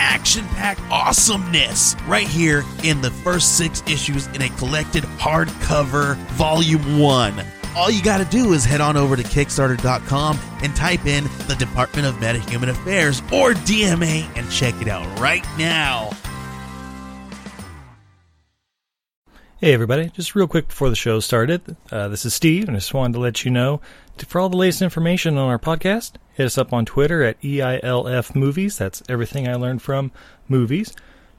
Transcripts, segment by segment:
action packed awesomeness right here in the first six issues in a collected hardcover volume one. All you got to do is head on over to Kickstarter.com and type in the Department of Metahuman Affairs or DMA and check it out right now. Hey, everybody. Just real quick before the show started, uh, this is Steve, and I just wanted to let you know for all the latest information on our podcast, hit us up on Twitter at EILF Movies. That's everything I learned from movies.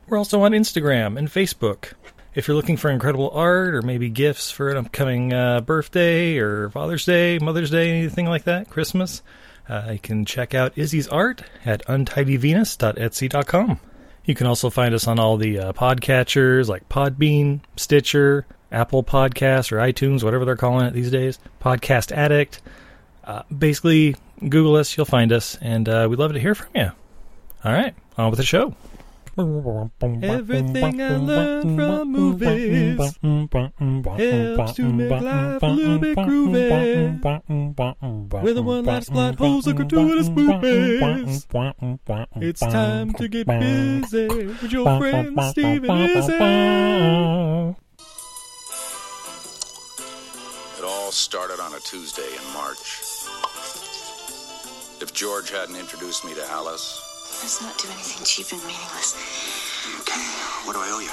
We're also on Instagram and Facebook. If you're looking for incredible art or maybe gifts for an upcoming uh, birthday or Father's Day, Mother's Day, anything like that, Christmas, uh, you can check out Izzy's art at untidyvenus.etsy.com. You can also find us on all the uh, podcatchers like Podbean, Stitcher, Apple Podcasts, or iTunes, whatever they're calling it these days. Podcast Addict. Uh, basically, Google us, you'll find us, and uh, we'd love to hear from you. All right, on with the show. Everything I learned from movies helps to make life a little bit groovy. With a one-line plot holes and gratuitous movies, it's time to get busy with your friend Steve and Izzy. It all started on a Tuesday in March. If George hadn't introduced me to Alice, Let's not do anything cheap and meaningless. okay, what do I owe you?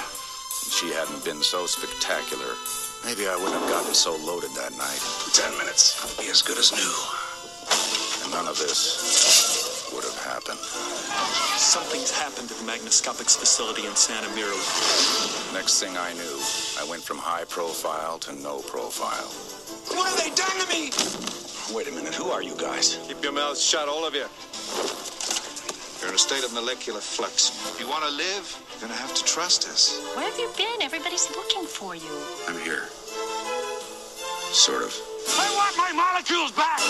She hadn't been so spectacular. Maybe I wouldn't have gotten so loaded that night. Ten minutes. Be as good as new. And none of this would have happened. Something's happened at the Magnascopics facility in Santa Mira. Next thing I knew, I went from high profile to no profile. What have they done to me? Wait a minute, who are you guys? Keep your mouths shut, all of you. You're in a state of molecular flux. If you want to live, you're going to have to trust us. Where have you been? Everybody's looking for you. I'm here. Sort of. I want my molecules back!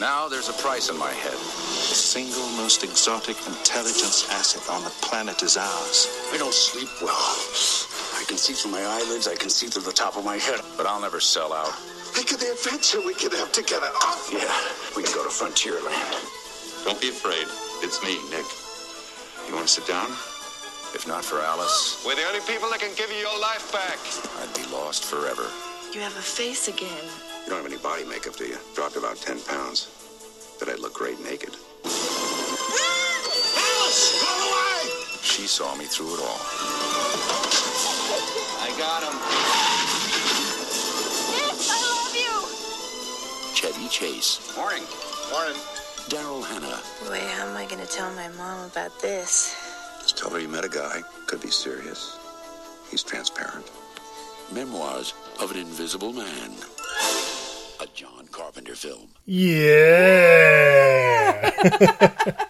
Now there's a price in my head. The single most exotic intelligence asset on the planet is ours. I don't sleep well. I can see through my eyelids. I can see through the top of my head. But I'll never sell out. Think of the adventure we could have together. Oh, yeah, we can go to Frontierland. Don't be afraid. It's me, Nick. You want to sit down? If not for Alice, We're the only people that can give you your life back. I'd be lost forever. You have a face again. You don't have any body makeup, do you? Dropped about 10 pounds. But I'd look great naked. Alice, go away! She saw me through it all. I got him. Chevy Chase. Morning. Morning. Daryl Hannah. Wait, how am I going to tell my mom about this? Just tell her you met a guy. Could be serious. He's transparent. Memoirs of an Invisible Man. A John Carpenter film. Yeah!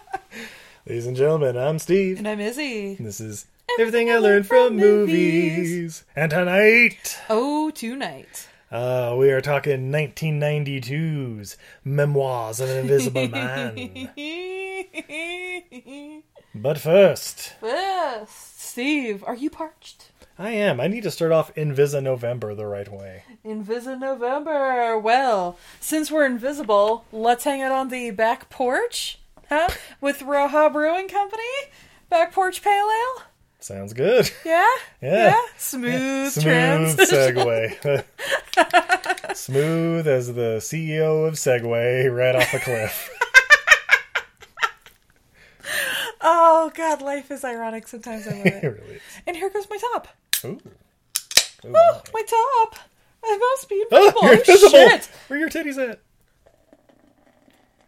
Ladies and gentlemen, I'm Steve. And I'm Izzy. This is Everything I Learned from Movies. And tonight, Oh, tonight. Uh, we are talking 1992's Memoirs of an Invisible Man. But first, Yes. Steve, are you parched? I am. I need to start off Invisa November the right way. Invisa November. Well, since we're invisible, let's hang out on the back porch, huh? With Roja Brewing Company. Back porch pale ale. Sounds good. Yeah. Yeah. Smooth, Smooth transition. segue. Smooth as the CEO of Segway right off a cliff. Oh God, life is ironic. Sometimes I love it it. really is. and here goes my top. Ooh. Ooh, Oh, my. my top. I must be Oh, invisible. Oh, invisible! shit. Where are your titties at?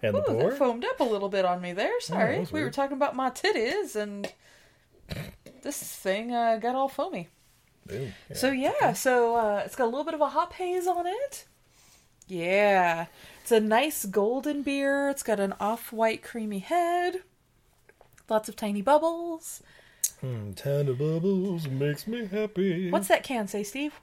And the board? that foamed up a little bit on me there. Sorry. Oh, was we were talking about my titties, and this thing uh, got all foamy. Ooh, yeah. So yeah, so uh, it's got a little bit of a hop haze on it. Yeah, it's a nice golden beer. It's got an off-white creamy head, lots of tiny bubbles. Mm, Town of Bubbles makes me happy. What's that can say, Steve?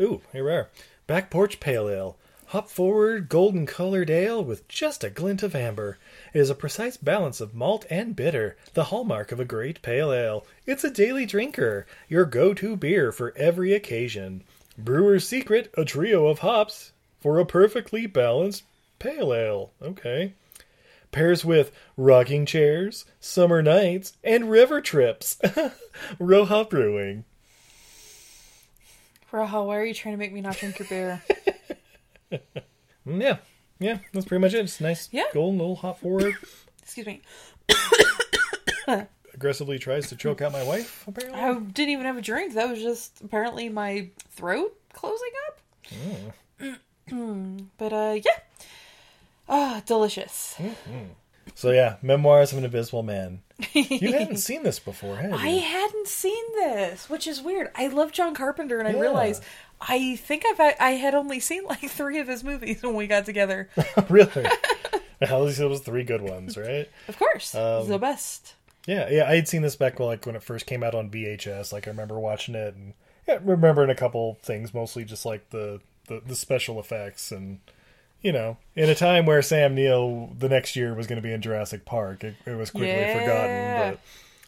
Ooh, here we are. Back Porch Pale Ale. Hop forward, golden colored ale with just a glint of amber. It is a precise balance of malt and bitter, the hallmark of a great pale ale. It's a daily drinker, your go to beer for every occasion. Brewer's Secret, a trio of hops for a perfectly balanced pale ale. Okay. Pairs with rocking chairs, summer nights, and river trips. Roja Brewing. Raha, why are you trying to make me not drink your beer? Mm, Yeah, yeah, that's pretty much it. It's nice, Yeah. golden little hop forward. Excuse me. Aggressively tries to choke out my wife. Apparently, I didn't even have a drink. That was just apparently my throat closing up. but uh, yeah. Ah, delicious. so yeah, memoirs of an invisible man. You hadn't seen this before, had you? I hadn't seen this, which is weird. I love John Carpenter, and I Yeah. I think I've I had only seen like three of his movies when we got together. really? At least it was three good ones, right? Of course, Um, the best. Yeah, yeah. I had seen this back like when it first came out on VHS. Like I remember watching it and yeah, remembering a couple things, mostly just like the, the the special effects and you know, in a time where Sam Neill the next year was going to be in Jurassic Park, it, it was quickly Yeah. forgotten. But,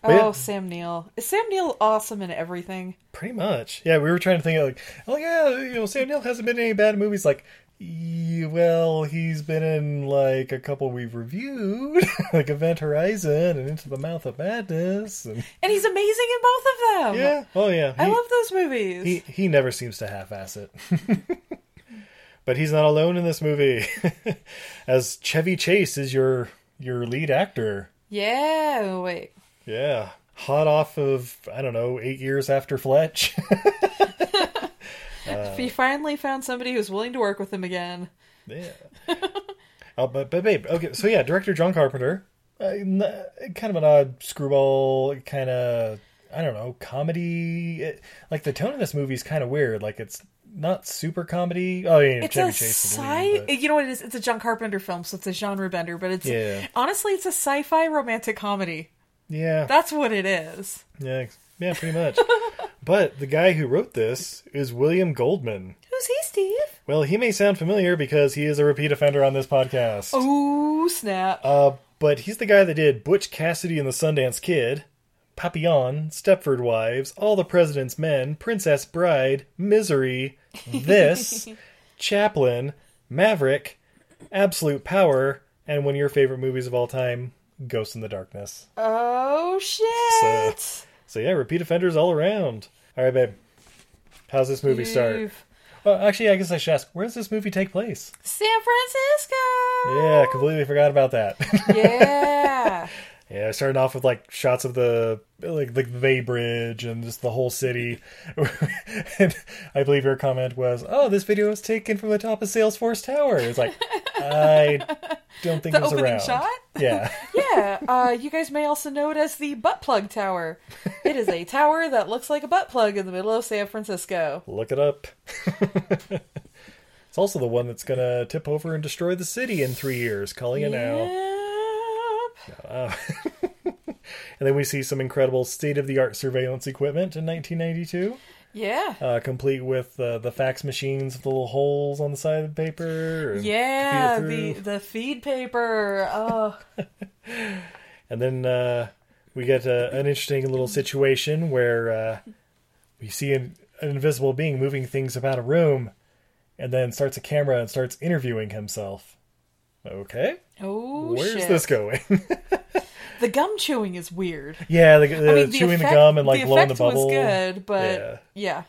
but Oh, yeah, Sam Neill. Is Sam Neill awesome in everything? pretty much. Yeah, we were trying to think of like, oh yeah, you know, Sam Neill hasn't been in any bad movies. Like, "Ye- well, he's been in like a couple we've reviewed, like Event Horizon and Into the Mouth of Madness, and And he's amazing in both of them. yeah, oh yeah, I love those movies. He he never seems to half-ass it. but he's not alone in this movie, as Chevy Chase is your your lead actor. yeah, wait. Yeah, hot off of I don't know eight years after Fletch. Uh, he finally found somebody who's willing to work with him again. yeah. oh, but but babe, okay. So yeah, director John Carpenter, uh, kind of an odd screwball, kind of I don't know comedy. It, like the tone of this movie is kind of weird. Like it's not super comedy. Oh yeah, It's Chevy a Chase. sci. but- You know what it is? It's a John Carpenter film, so it's a genre bender. But it's Yeah. honestly, it's a sci-fi romantic comedy. Yeah, That's what it is. yeah, yeah, pretty much. but the guy who wrote this is William Goldman. Who's he, Steve? Well, he may sound familiar because he is a repeat offender on this podcast. Oh snap! Uh, but he's the guy that did Butch Cassidy and the Sundance Kid, Papillon, Stepford Wives, All the President's Men, Princess Bride, Misery, This, Chaplin, Maverick, Absolute Power, and one of your favorite movies of all time, Ghost in the Darkness. oh shit! So yeah, repeat offenders all around. All right, babe. How's this movie start? Well, actually, I guess I should ask, where does this movie take place? San Francisco. Yeah, completely forgot about that. Yeah. Yeah, starting off with like shots of the like the Bay Bridge and just the whole city. and I believe your comment was, "Oh, this video was taken from the top of Salesforce Tower." It's like I don't think The it was opening around. shot? Yeah, yeah. Uh, you guys may also know it as the butt plug tower. It is a tower that looks like a butt plug in the middle of San Francisco. look it up. it's also the one that's gonna tip over and destroy the city in three years. Calling it now. Yep. And then we see some incredible state-of-the-art surveillance equipment in 1992. Yeah. uh, complete with uh, the fax machines with the little holes on the side of the paper. Yeah, the the feed paper. Oh, and then uh, we get uh, an interesting little situation where uh, we see an, an invisible being moving things about a room, and then starts a camera and starts interviewing himself. Okay, oh where's shit. this going? The gum chewing is weird. yeah, the, the I mean, the chewing effect, the gum and like the blowing the bubble. was good, but Yeah. yeah.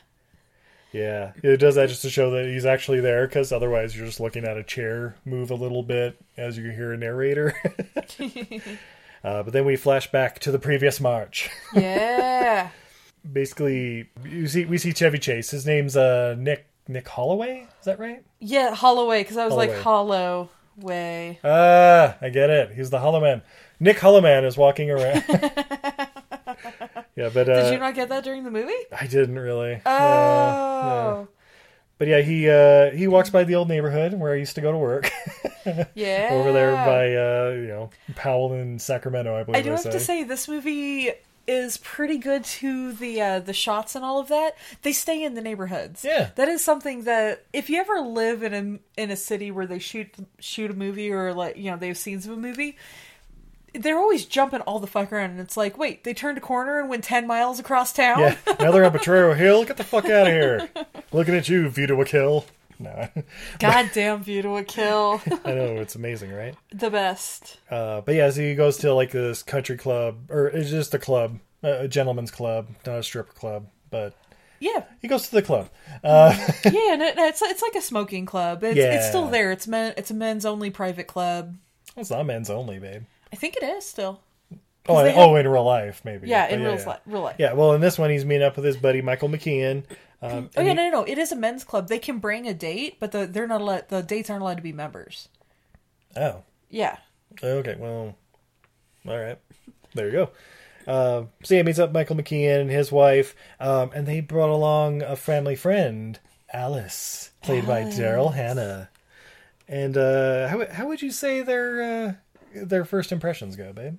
Yeah, it does that just to show that he's actually there, because otherwise you're just looking at a chair move a little bit as you hear a narrator. uh, but then we flash back to the previous March. Yeah. Basically, you see we see Chevy Chase. His name's uh, Nick Nick Holloway. Is that right? yeah, Holloway, because I was like hollow way. Ah, I get it. He's the Hollow Man. Nick Hollow Man is walking around. yeah, but uh, Did you not get that during the movie? I didn't really. Oh. No, no. But yeah, he uh, he walks by the old neighborhood where I used to go to work. Yeah. over there by uh, you know Powell in Sacramento, I believe. I do have say. to say this movie is pretty good to the uh, the shots and all of that. They stay in the neighborhoods. Yeah. that is something that if you ever live in a in a city where they shoot shoot a movie or like you know they have scenes of a movie. They're always jumping all the fuck around, and it's like, wait, they turned a corner and went ten miles across town. Yeah, now they're on Potrero Hill. Get the fuck out of here! Looking at you, Vito a kill. No, Goddamn view to a kill, I know it's amazing, right? the best. Uh, but yeah, so he goes to like this country club, or it's just a club, a gentleman's club, not a stripper club, but Yeah, he goes to the club. Uh, yeah, and it, it's it's like a smoking club. It's, it's still there. It's men. It's a men's only private club. it's not men's only, babe. I think it is still. Oh, they in, have- oh, in real life, maybe. Yeah, But in real, yeah. Li- real life. Yeah, well, in this one, he's meeting up with his buddy Michael McKean. Um, Oh yeah, he- no, no, no. It is a men's club. They can bring a date, but the, they're not allowed. The dates aren't allowed to be members. oh, Yeah, okay, well, all right, there you go. Uh, so yeah, meets up Michael McKean and his wife, um, and they brought along a family friend, Alice, played by Daryl Hannah. And uh, how how would you say their uh, their first impressions go, babe?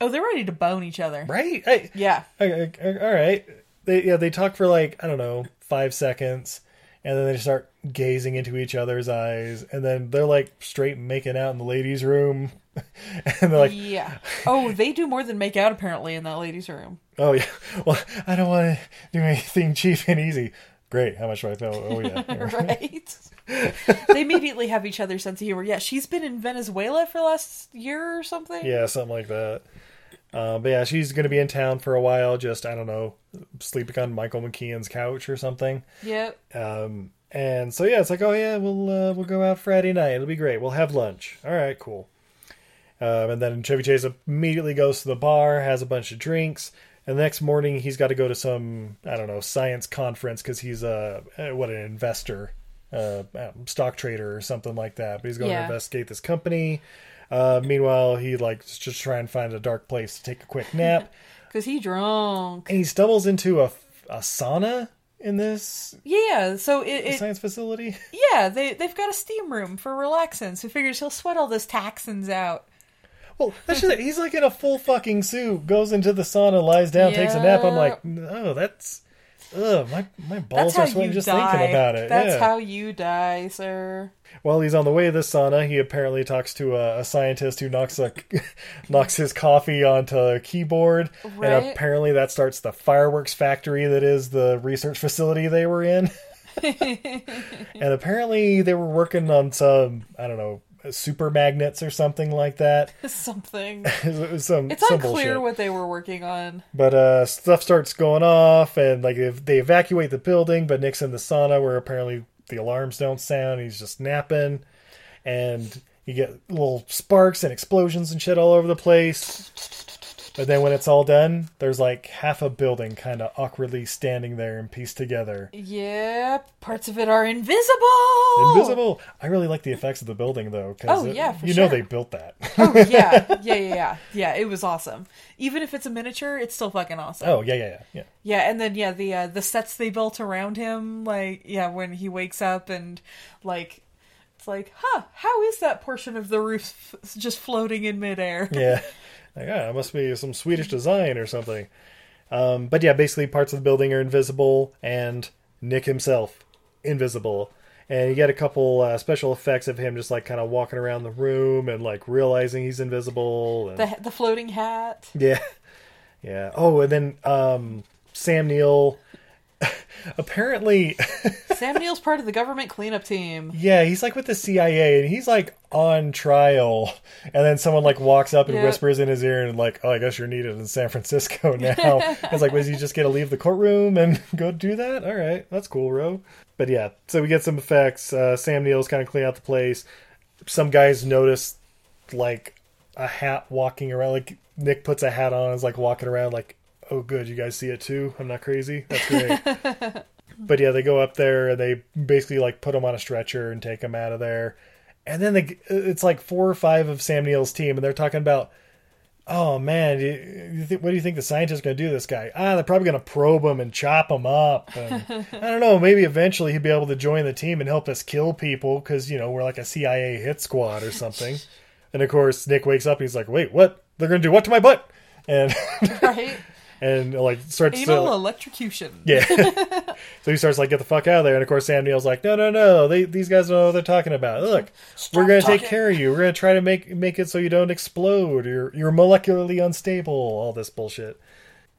Oh, they're ready to bone each other. Right? Hey, Yeah. Okay, okay, all right. They yeah they talk for like I don't know five seconds, and then they start gazing into each other's eyes, and then they're like straight making out in the ladies' room, and they're like, Yeah. Oh, they do more than make out apparently in that ladies' room. oh yeah, well I don't want to do anything cheap and easy. Great, how much do I throw? Oh yeah, right? they immediately have each other's sense of humor. Yeah, she's been in Venezuela for the last year or something. yeah, something like that. Uh, but yeah, she's gonna be in town for a while. Just I don't know, sleeping on Michael McKean's couch or something. Yep. Um, and so yeah, it's like, oh yeah, we'll uh, we'll go out Friday night. It'll be great. We'll have lunch. All right, cool. Um, and then Chevy Chase immediately goes to the bar, has a bunch of drinks, and the next morning he's got to go to some I don't know science conference because he's a uh, what an investor, uh, um, stock trader or something like that. But he's going Yeah. to investigate this company. Uh, meanwhile, he like just try and find a dark place to take a quick nap, Because he drunk. and he stumbles into a, a sauna in this Yeah, so it, it science facility. yeah, they they've got a steam room for relaxing. So he figures he'll sweat all those toxins out. Well, that's just it. He's like in a full fucking suit, goes into the sauna, lies down, takes a nap. I'm like, oh, that's, ugh, my my balls are sweating just die. thinking about it. That's yeah. how you die, sir. While he's on the way to the sauna, he apparently talks to a, a scientist who knocks a knocks his coffee onto a keyboard, Right. and apparently that starts the fireworks factory that is the research facility they were in. and apparently they were working on some I don't know super magnets or something like that. Something. some It's some unclear bullshit. what they were working on. But uh, stuff starts going off, and like if they evacuate the building, but Nick's in the sauna where apparently the alarms don't sound. He's just napping, and you get little sparks and explosions and shit all over the place. But then when it's all done, there's like half a building kind of awkwardly standing there and pieced together. Yeah, parts of it are invisible. Invisible. I really like the effects of the building though, because Oh, yeah, for you know they built that. Oh yeah, yeah, yeah, yeah. Yeah, it was awesome. Even if it's a miniature, it's still fucking awesome. oh yeah, yeah, yeah, yeah. Yeah, and then yeah, the uh, the sets they built around him, like yeah, when he wakes up and like it's like, huh, how is that portion of the roof f- just floating in midair? yeah. Like, ah, it must be some Swedish design or something. Um, but yeah, basically parts of the building are invisible, and Nick himself invisible. And you get a couple uh, special effects of him just like kind of walking around the room and like realizing he's invisible. And, The the floating hat. yeah, yeah. Oh, and then um, Sam Neill. Apparently, Sam Neill's part of the government cleanup team. yeah, he's like with the CIA, and he's like on trial. And then someone like walks up and Yeah. whispers in his ear, and like, "Oh, I guess you're needed in San Francisco now." it's like, was he just gonna leave the courtroom and go do that? All right, that's cool, Ro. But yeah, so we get some effects. Uh, Sam Neill's kind of clean out the place. Some guys notice like a hat walking around. Like Nick puts a hat on, and is like walking around, like, "Oh, good, you guys see it too. I'm not crazy. That's great." But yeah, they go up there and they basically like put him on a stretcher and take him out of there. And then they, it's like four or five of Sam Neill's team, and they're talking about, oh man, you, you think, what do you think the scientists are going to do to this guy? Ah, they're probably going to probe him and chop him up. And, I don't know. Maybe eventually he'd be able to join the team and help us kill people because you know we're like a CIA hit squad or something. And of course, Nick wakes up. And he's like, wait, what? They're going to do what to my butt? And right? And like starts Anal to electrocution. yeah. so he starts like get the fuck out of there, and of course Sam Neill's like, no, no, no, they, these guys don't know what they're talking about. Look, we're gonna take care of you. We're gonna try to make make it so you don't explode. You're you're molecularly unstable. All this bullshit.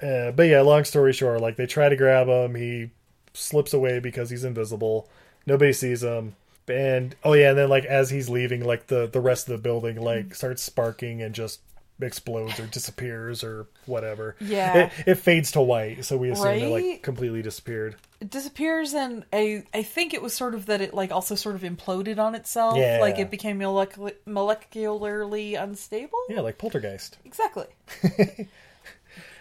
Uh, but yeah, long story short, like they try to grab him, he slips away because he's invisible. Nobody sees him. And oh yeah, and then like as he's leaving, like the the rest of the building like starts sparking and just explodes or disappears or whatever. Yeah. It, it fades to white, so we assume it like completely disappeared. It disappears, and I I think it was sort of that it like also sort of imploded on itself. Yeah. Like it became molecular, molecularly unstable. Yeah, like poltergeist. Exactly.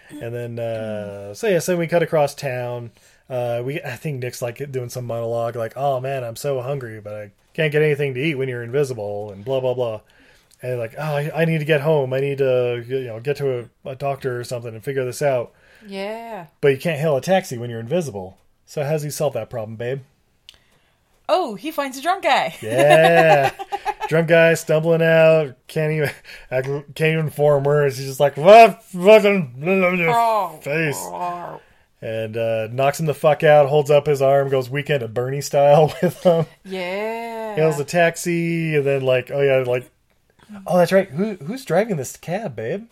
And then uh so yeah, so we cut across town. Uh we I think Nick's like doing some monologue like, "Oh man, I'm so hungry, but I can't get anything to eat when you're invisible and blah blah blah." And like, "Oh, I, I need to get home. I need to you know, get to a, a doctor or something and figure this out." Yeah. But you can't hail a taxi when you're invisible. So how's he solve that problem, babe? Oh, he finds a drunk guy. Yeah. Drunk guy stumbling out, can't even can't even form words. He's just like what fucking Oh. face, and uh, knocks him the fuck out. Holds up his arm, goes weekend at Bernie style with him. Yeah. Hails a taxi, and then like oh yeah, like oh that's right. Who who's driving this cab, babe?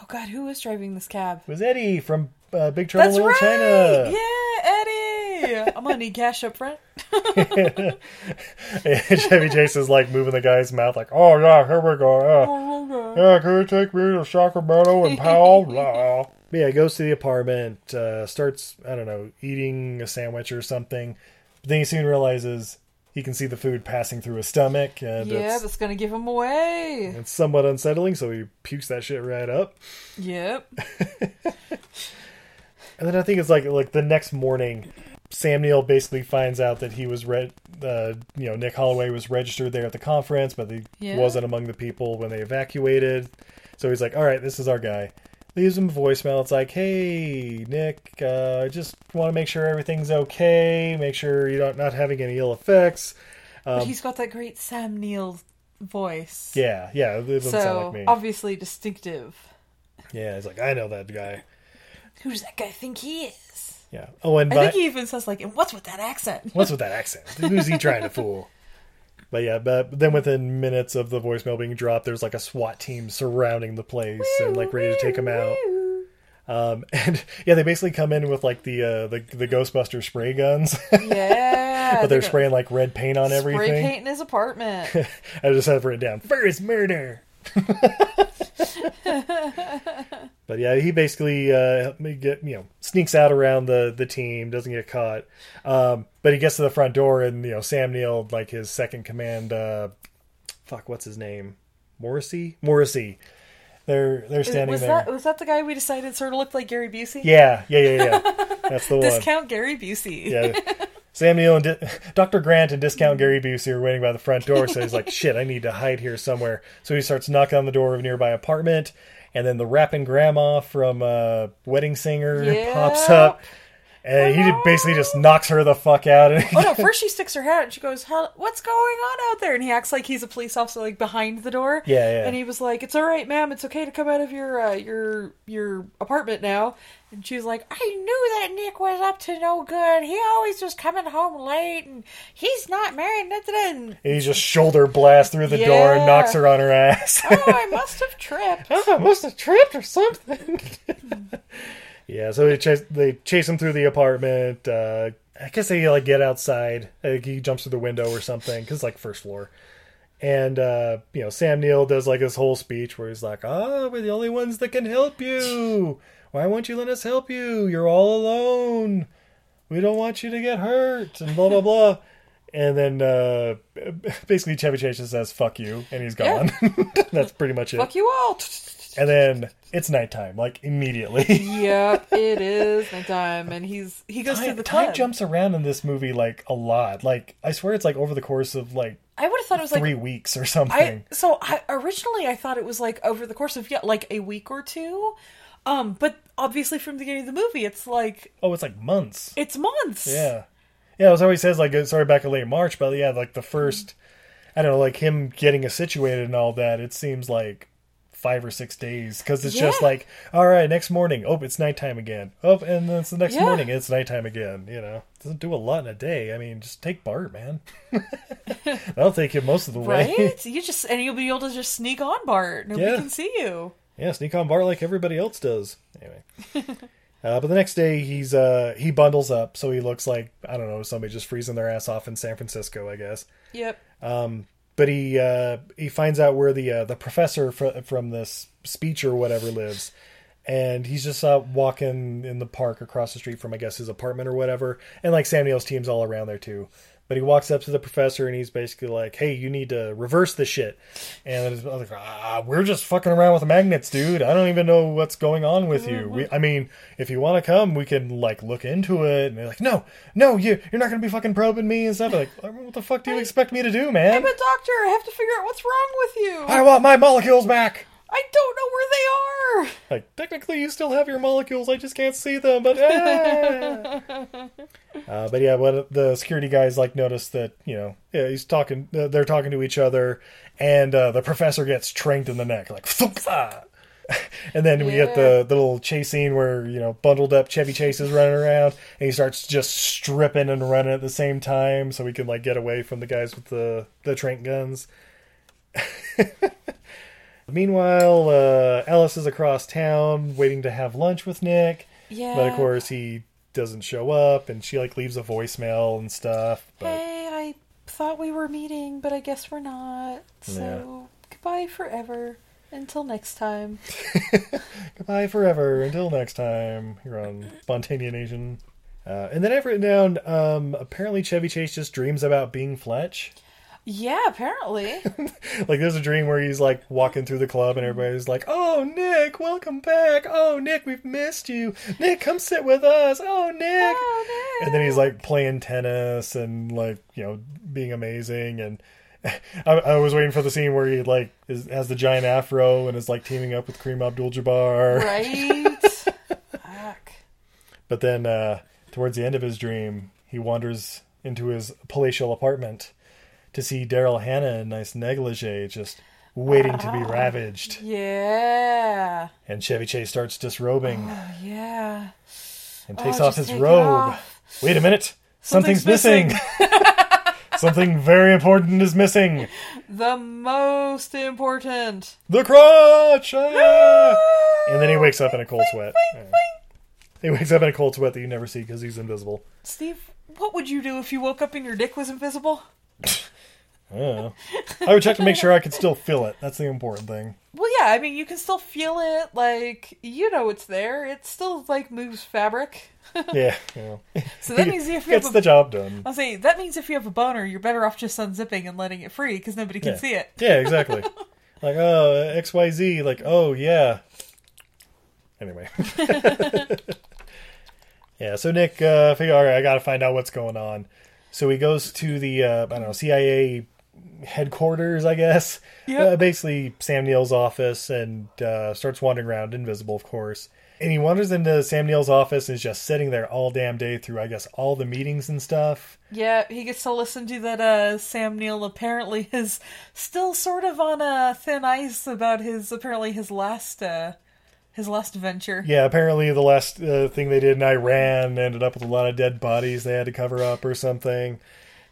Oh God, who is driving this cab? It was Eddie from uh, Big Trouble That's in Little right. China. Yeah, Eddie. I'm gonna need cash up front. And Chevy Chase is like moving the guy's mouth, like, "Oh yeah, here we go. Yeah, yeah can you take me to Sacramento and Powell?" Blah. But yeah, goes to the apartment, uh, starts, I don't know, eating a sandwich or something. But then he soon realizes he can see the food passing through his stomach, and Yeah, it's, that's gonna give him away. it's somewhat unsettling. So he pukes that shit right up. Yep. And then I think it's like like the next morning, Sam Neill basically finds out that he was re- uh, you know Nick Holloway was registered there at the conference, but he Yeah. wasn't among the people when they evacuated. So he's like, "All right, this is our guy." Leaves him a voicemail. It's like, "Hey, Nick, uh, I just want to make sure everything's okay. Make sure you're not not having any ill effects." but he's got that great Sam Neill voice. Um, Yeah, yeah, it doesn't sound So like me. obviously distinctive. Yeah, he's like, "I know that guy." Who does that guy think he is? Yeah. Oh, and I by- think he even says like, "And what's with that accent?" What's with that accent? Who's he trying to fool? But yeah, but then within minutes of the voicemail being dropped, there's like a SWAT team surrounding the place and like ready to take him out. Um, and yeah, they basically come in with like the uh, the the Ghostbuster spray guns, Yeah, but they're gonna spraying like red paint on spray everything. paint in his apartment. I just have to write it written down. First murder. But yeah, he basically uh, get you know sneaks out around the the team, doesn't get caught. Um, but he gets to the front door, and you know Sam Neill, like his second command, uh, fuck, what's his name? Morrissey. Morrissey. They're they're standing was there. that was that the guy we decided sort of looked like Gary Busey? Yeah, yeah, yeah, yeah. That's the one. Discount Gary Busey. Yeah. Sam Neill and Di- Dr. Grant and Discount Gary Busey are waiting by the front door, so he's like, shit, I need to hide here somewhere. So he starts knocking on the door of a nearby apartment, and then the rapping grandma from uh, Wedding Singer pops up, and he basically just knocks her the fuck out. And Oh no! First she sticks her head and she goes, "What's going on out there?" And he acts like he's a police officer, like behind the door. Yeah, yeah. And he was like, "It's all right, ma'am. It's okay to come out of your uh, your your apartment now." And she was like, "I knew that Nick was up to no good. He always was coming home late, and he's not married. Nothing." And he just shoulder blasts through the door and knocks her on her ass. oh, I must have tripped. I must have tripped or something. yeah, so they chase they chase him through the apartment. Uh, I guess they like get outside. Think he jumps through the window or something because it's like first floor. And uh, you know, Sam Neill does like his whole speech where he's like, "Ah, we're the only ones that can help you. Why won't you let us help you? You're all alone. We don't want you to get hurt." And blah blah blah. And then uh, basically Chevy Chase just says "fuck you" and he's gone. That's pretty much it. Fuck you all. And then it's nighttime, like immediately. yep, it is nighttime, and he's he goes to time, the time jumps around in this movie like a lot. Like I swear it's like over the course of like I would have thought it was like three weeks or something. I so I originally I thought it was like over the course of yeah like a week or two, um. But obviously from the beginning of the movie, it's like oh, it's like months. it's months. Yeah, yeah. It was always says like sorry back in late March, but yeah, like the first, I don't know, like him getting us situated and all that. It seems like five or six days because it's just like, all right, next morning, oh, it's nighttime again. Oh, and then it's the next Yeah. morning, it's nighttime again. You know, doesn't do a lot in a day. I mean, just take BART, man. That'll take you most of the way. Right? you just and you'll be able to just sneak on BART. Nobody Yeah. can see you. Yeah, sneak on BART like everybody else does. Anyway. Uh, but the next day he's uh he bundles up so he looks like I don't know somebody just freezing their ass off in San Francisco I guess Yep. But he uh, he finds out where the uh, the professor fr- from this speech or whatever lives, and he's just uh, walking in the park across the street from I guess his apartment or whatever, and like Sam Neill's team's all around there too. But he walks up to the professor and he's basically like, "Hey, you need to reverse this shit." And it's like, "Ah, we're just fucking around with magnets, dude. I don't even know what's going on with you. We, I mean, if you want to come, we can like look into it." And they're like, "No, no, you you're not gonna be fucking probing me and stuff." Like, what the fuck do you expect me to do, man? I'm a doctor. I have to figure out what's wrong with you. I want my molecules back. I don't know where they are. Like technically, you still have your molecules. I just can't see them. But ah. uh, but yeah, what the security guys like notice that you know yeah he's talking. Uh, they're talking to each other, and uh, the professor gets tranked in the neck like. ah. And then we get the, the little chase scene where you know bundled up Chevy Chase is running around, and he starts just stripping and running at the same time, so we can like get away from the guys with the the trank guns. Meanwhile, uh, Alice is across town waiting to have lunch with Nick. Yeah. But of course, he doesn't show up, and she like leaves a voicemail and stuff. But Hey, I thought we were meeting, but I guess we're not. So goodbye forever. Until next time. goodbye forever until next time. Here on Spontanea Nation. Uh, and then I've written down. Um, apparently, Chevy Chase just dreams about being Fletch. Yeah, apparently. Like, there's a dream where he's like walking through the club, and everybody's like, "Oh, Nick, welcome back! Oh, Nick, we've missed you! Nick, come sit with us! Oh, Nick!" oh, no. and then he's like playing tennis and like you know being amazing and I, I was waiting for the scene where he like is, has the giant afro and is like teaming up with Kareem Abdul-Jabbar. Right? Fuck. But then uh, towards the end of his dream, he wanders into his palatial apartment to see Daryl Hannah in nice negligee, just waiting to be ravaged. Yeah. And Chevy Chase starts disrobing Yeah. and takes Oh, off his robe. off. Wait a minute, something's, Something's missing. Something very important is missing. The most important. The crotch! ah! And then he wakes up in a cold sweat. Yeah. He wakes up in a cold sweat that you never see because he's invisible. Steve, what would you do if you woke up and your dick was invisible? I. I would check to make sure I could still feel it. That's the important thing. Well, yeah, I mean, you can still feel it. Like, you know it's there. It still, like, moves fabric. Yeah, know. So that means if you Gets have the a, job done. I'll say, that means if you have a boner, you're better off just unzipping and letting it free because nobody can Yeah. see it. Yeah, exactly. like, oh, XYZ. Like, oh, yeah. Anyway. yeah, so Nick, uh, figure, all right, I got to find out what's going on. So he goes to the, uh, I don't know, CIA headquarters, I guess. Yep. Uh, basically, Sam Neill's office and uh, starts wandering around, invisible, of course. And he wanders into Sam Neill's office and is just sitting there all damn day through, I guess, all the meetings and stuff. Yeah, he gets to listen to that uh, Sam Neill apparently is still sort of on a thin ice about his, apparently his last, uh, his last venture. Yeah, apparently the last uh, thing they did in Iran ended up with a lot of dead bodies they had to cover up or something.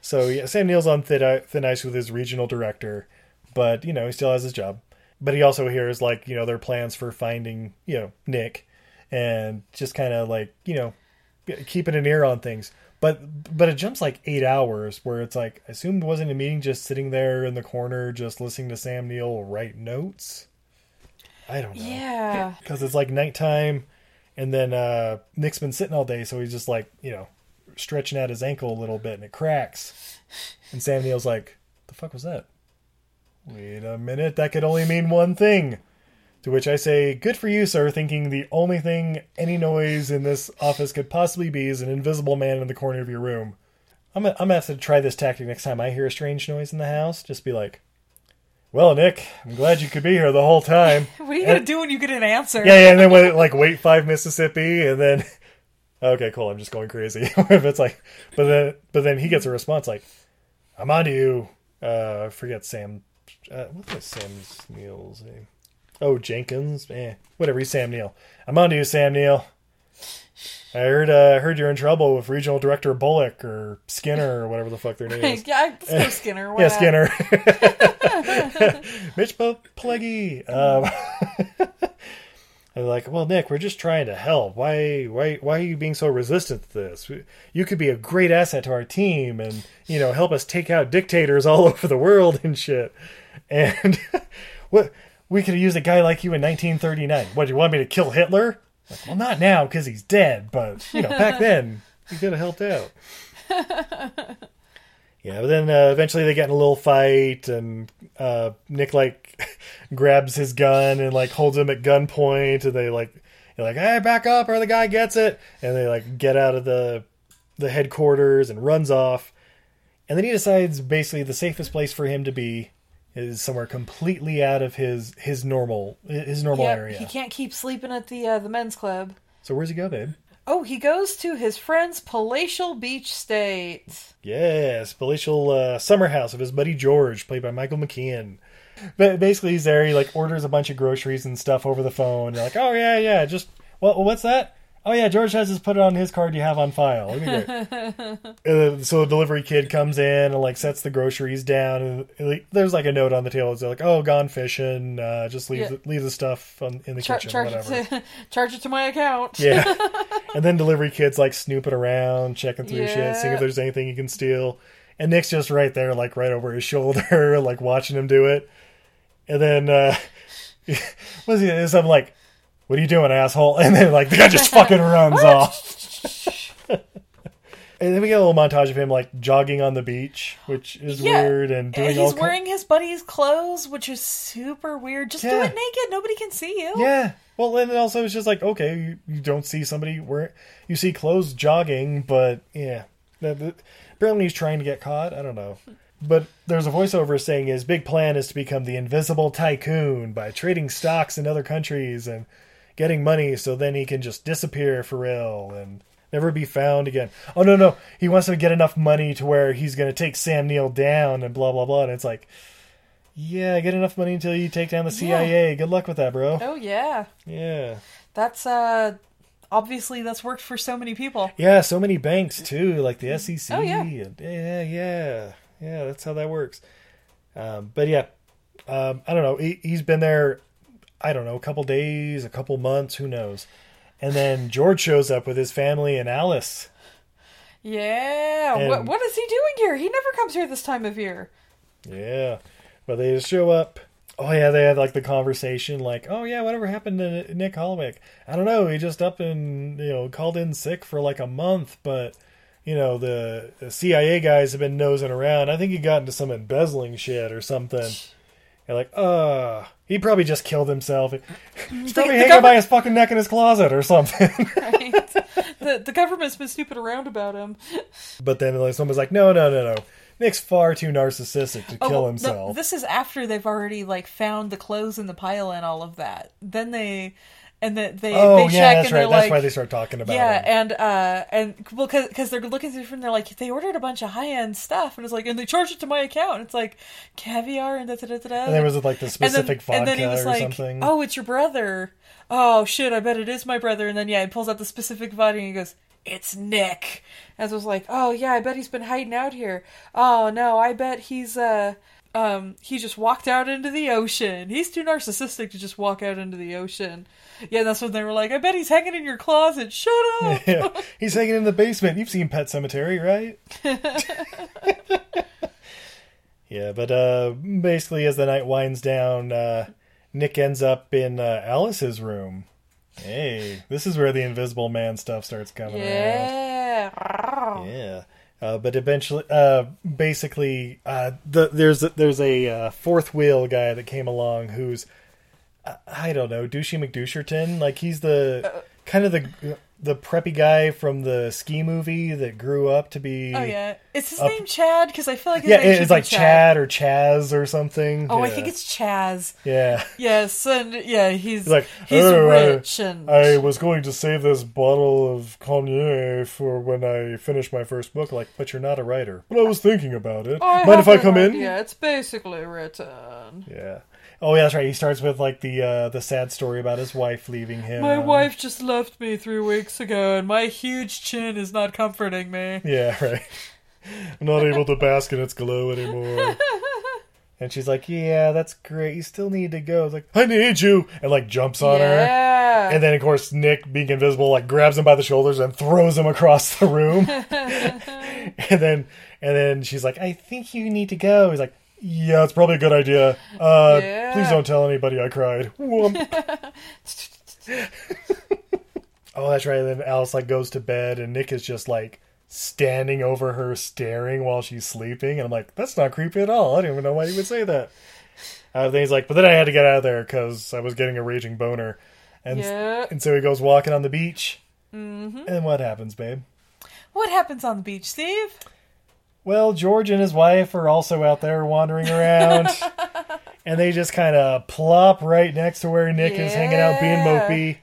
So yeah, Sam Neill's on thin, thin ice with his regional director, but you know he still has his job. But he also hears like you know their plans for finding you know Nick, and just kind of like you know keeping an ear on things. But but it jumps like eight hours where it's like I assumed wasn't a meeting just sitting there in the corner just listening to Sam Neill write notes. I don't know Yeah. because it's like nighttime, and then uh, Nick's been sitting all day, so he's just like you know stretching out his ankle a little bit, and it cracks. And Sam Neill's like, "The fuck was that?" Wait a minute, that could only mean one thing. To which I say, "Good for you, sir, thinking the only thing any noise in this office could possibly be is an invisible man in the corner of your room." I'm gonna, I'm gonna have to try this tactic next time I hear a strange noise in the house. Just be like, "Well, Nick, I'm glad you could be here the whole time." What are you gonna do when you get an answer? Yeah, yeah, and then when like wait five Mississippi, and then okay, cool. I'm just going crazy. if it's like, but then but then he gets a response like, "I'm on to you." Uh, I forget Sam. Uh, what was Sam Neill's name? Oh, Jenkins, eh, whatever. He's Sam Neill. I'm on to you, Sam Neill. I heard, uh, heard you're in trouble with regional director Bullock or Skinner or whatever the fuck their name is. yeah, let's go Skinner. why Yeah. Skinner. Mitch Pileggi. Um, they're like, well, Nick, we're just trying to help. Why, why, why are you being so resistant to this? You could be a great asset to our team, and you know, help us take out dictators all over the world and shit. And what we could have used a guy like you in 1939. What do you want me to kill Hitler? Like, well, not now because he's dead, but you know, back then he could have helped out. Yeah, but then uh, eventually they get in a little fight, and uh, Nick like grabs his gun and like holds him at gunpoint, and they like they're like, "Hey, back up, or the guy gets it," and they like get out of the the headquarters and runs off, and then he decides basically the safest place for him to be is somewhere completely out of his his normal his normal Yep, area. He can't keep sleeping at the uh, the men's club. So where's he go, babe? Oh, he goes to his friend's palatial beach state. Yes, palatial uh, summer house of his buddy George, played by Michael McKean. But basically, he's there. He like orders a bunch of groceries and stuff over the phone. They're like, "Oh yeah, yeah, just well, what's that? Oh yeah, George has us put it on his card you have on file." Let me get it. uh, so the delivery kid comes in and like sets the groceries down, and like, there's like a note on the table. It's like, "Oh, gone fishing. Uh, just leave Yeah. the, leave the stuff on, in the Char- kitchen, charge, whatever." it to, charge it to my account. Yeah. and then delivery kids like snooping around, checking through shit, seeing if there's anything he can steal. And Nick's just right there, like right over his shoulder, like watching him do it. And then uh what's he something like, What are you doing, asshole? And then like the guy just fucking runs off. and then we get a little montage of him like jogging on the beach, which is Yeah, weird and doing and he's wearing his buddy's clothes, which is super weird. Just do it naked; nobody can see you. Yeah. Well, and then also it's just like okay, you, you don't see somebody where you see clothes jogging, but yeah, apparently he's trying to get caught. I don't know, but there's a voiceover saying his big plan is to become the invisible tycoon by trading stocks in other countries and getting money, so then he can just disappear for real and never be found again. Oh no, no, he wants to get enough money to where he's going to take Sam Neill down and blah blah blah. And it's like. Yeah, get enough money until you take down the CIA. Good luck with that, bro. Oh yeah, Yeah. that's uh, obviously that's worked for so many people. Yeah, so many banks too, like the SEC. Oh, yeah. and- yeah, yeah, yeah. That's how that works. Um, but yeah, um, I don't know. He, he's been there. I don't know, a couple days, a couple months, who knows? And then George shows up with his family and Alice. Yeah, And- what what is he doing here? He never comes here this time of year. Yeah, but they just show up. Oh yeah, they had like the conversation, like, "Oh yeah, whatever happened to Nick Holloway? I don't know. He just up and you know called in sick for like a month, but you know the, the CIA guys have been nosing around. I think he got into some embezzling shit or something. They're like, uh, he probably just killed himself. He's probably the hanging govern- by his fucking neck in his closet or something. Right? the the government's been stupid around about him. but then like, someone's like, no, no, no, no. Nick's far too narcissistic to kill Oh, no, himself. this is after they've already like found the clothes in the pile and all of that. Then they and the, they oh they yeah, check that's and right. That's like why they start talking about it. yeah, him. and uh, and well, because they're looking through and they're like they ordered a bunch of high end stuff, and it's like, and they charged it to my account. And it's like caviar and da da da da. And there was like the And then- specific and then he was or like, something. "Oh, it's your brother." Oh shit! I bet it is my brother. And then yeah, he pulls out the specific vodka and he goes, "It's Nick." As I was like, "Oh yeah, I bet he's been hiding out here." Oh no, I bet he's uh um he just walked out into the ocean. He's too narcissistic to just walk out into the ocean. Yeah, that's when they were like, "I bet he's hanging in your closet." Shut up. yeah, he's hanging in the basement. You've seen Pet Sematary, right? yeah, but uh, basically, as the night winds down, uh, Nick ends up in uh, Alice's room. Hey, this is where the Invisible Man stuff starts coming around. Yeah. Yeah. Uh, but eventually, uh, basically, uh, the, there's there's a uh, fourth wheel guy that came along who's uh, I don't know douchey McDoucherton. Like he's the kind of the the preppy guy from the ski movie that grew up to be. Oh yeah, is his Up- name Chad? Because I feel like his yeah, it's like Chad or Chaz or something. Oh, I think it's Chaz. yeah. Yes, and yeah, he's He's like he's "Oh, I- rich and I was going to save this bottle of cognac for when I finish my first book. Like, but you're not a writer. But I was thinking about it. I Mind if I come in? Yeah, It's basically written. Yeah. Oh yeah, that's right. He starts with like the uh, the sad story about his wife leaving him. My wife just left me three weeks ago, and my huge chin is not comforting me. Yeah, right. I'm not able to bask in its glow anymore. And she's like, "Yeah, that's great. You still need to go." It's like, "I need you," and like jumps on her. Yeah. And then, of course, Nick, being invisible, like grabs him by the shoulders and throws him across the room. and then, and then she's like, "I think you need to go." He's like, "Yeah, it's probably a good idea. Uh, Yeah. please don't tell anybody I cried." Oh, that's right. And then Alice like goes to bed, and Nick is just like standing over her, staring while she's sleeping. And I'm like, "That's not creepy at all. I don't even know why you would say that." Uh, then he's like, "But then I had to get out of there because I was getting a raging boner." And Yeah. and so he goes walking on the beach. Mm-hmm. And what happens, babe? What happens on the beach, Steve? Well, George and his wife are also out there wandering around. and they just kind of plop right next to where Nick is hanging out being Yeah. mopey.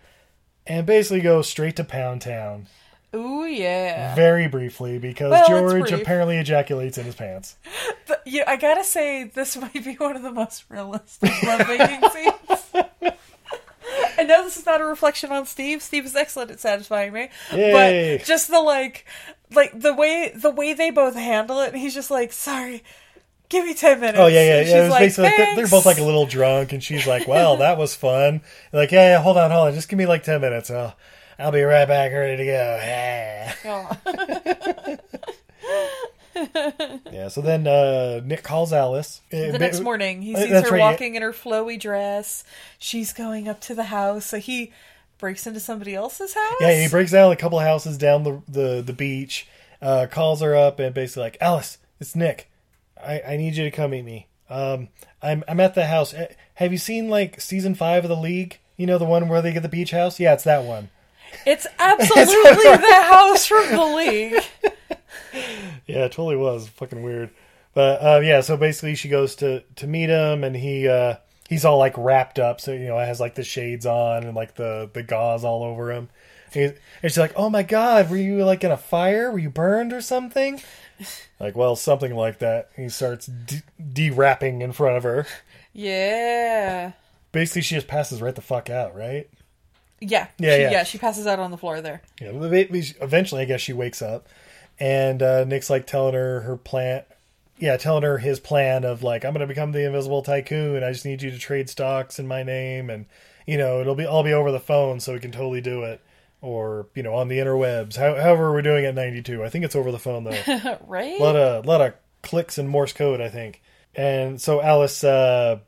And basically go straight to Pound Town. Ooh yeah. Very briefly, because Well, George apparently ejaculates in his pants. But, yeah, I gotta say, this might be one of the most realistic lovemaking scenes. I know this is not a reflection on Steve. Steve is excellent at satisfying me, Yay. but just the like, like the way the way they both handle it. And he's just like, "Sorry, give me ten minutes." Oh yeah, yeah, yeah. It was she's like, basically like they're, they're both like a little drunk, and she's like, "Well, that was fun." And like, yeah, yeah, hold on, hold on, just give me like ten minutes. I'll, I'll be right back, ready to go. Oh. yeah. So then uh, Nick calls Alice The next morning, he Uh, sees her right, yeah. walking in her flowy dress. She's going up to the house, so he breaks into somebody else's house. Yeah, he breaks down a couple of houses down the the, the beach, uh, calls her up, and basically like, Alice, it's Nick. I, I need you to come meet me. Um, I'm I'm at the house. Eh, Have you seen like season five of the League? You know the one where they get the beach house? Yeah, it's that one. It's absolutely the house from the league. Yeah, it totally was fucking weird. But uh, yeah, so basically she goes to to meet him, and he uh, he's all like wrapped up, so you know it has like the shades on and like the the gauze all over him. And, she's like, "Oh my god, were you like in a fire? Were you burned or something?" Like, well, something like that. He starts de- de-wrapping in front of her. Yeah. Basically, she just passes right the fuck out, right? Yeah. Yeah, she, yeah. She passes out on the floor there. Yeah, well, they- they- eventually, I guess she wakes up, and uh, Nick's like telling her her plan. Yeah, telling her his plan of like, I'm gonna become the invisible tycoon. I just need you to trade stocks in my name, and you know, it'll be all be over the phone, so we can totally do it, or you know, on the interwebs. How, however, we're doing at 92. I think it's over the phone though. Right? A lot of lot of clicks and Morse code, I think. And so Alice, uh,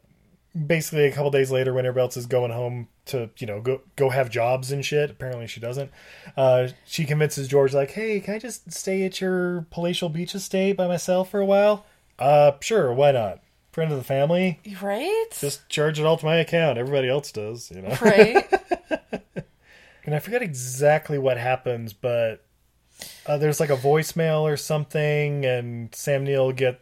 basically, a couple days later, when everybody else is going home to you know go go have jobs and shit. Apparently, she doesn't. Uh, she convinces George like, "Hey, can I just stay at your palatial beach estate by myself for a while?" Uh, sure, why not? Friend of the family. right? Just charge it all to my account. Everybody else does, you know. right? And I forget exactly what happens, but uh, there's like a voicemail or something, and Sam Neill get.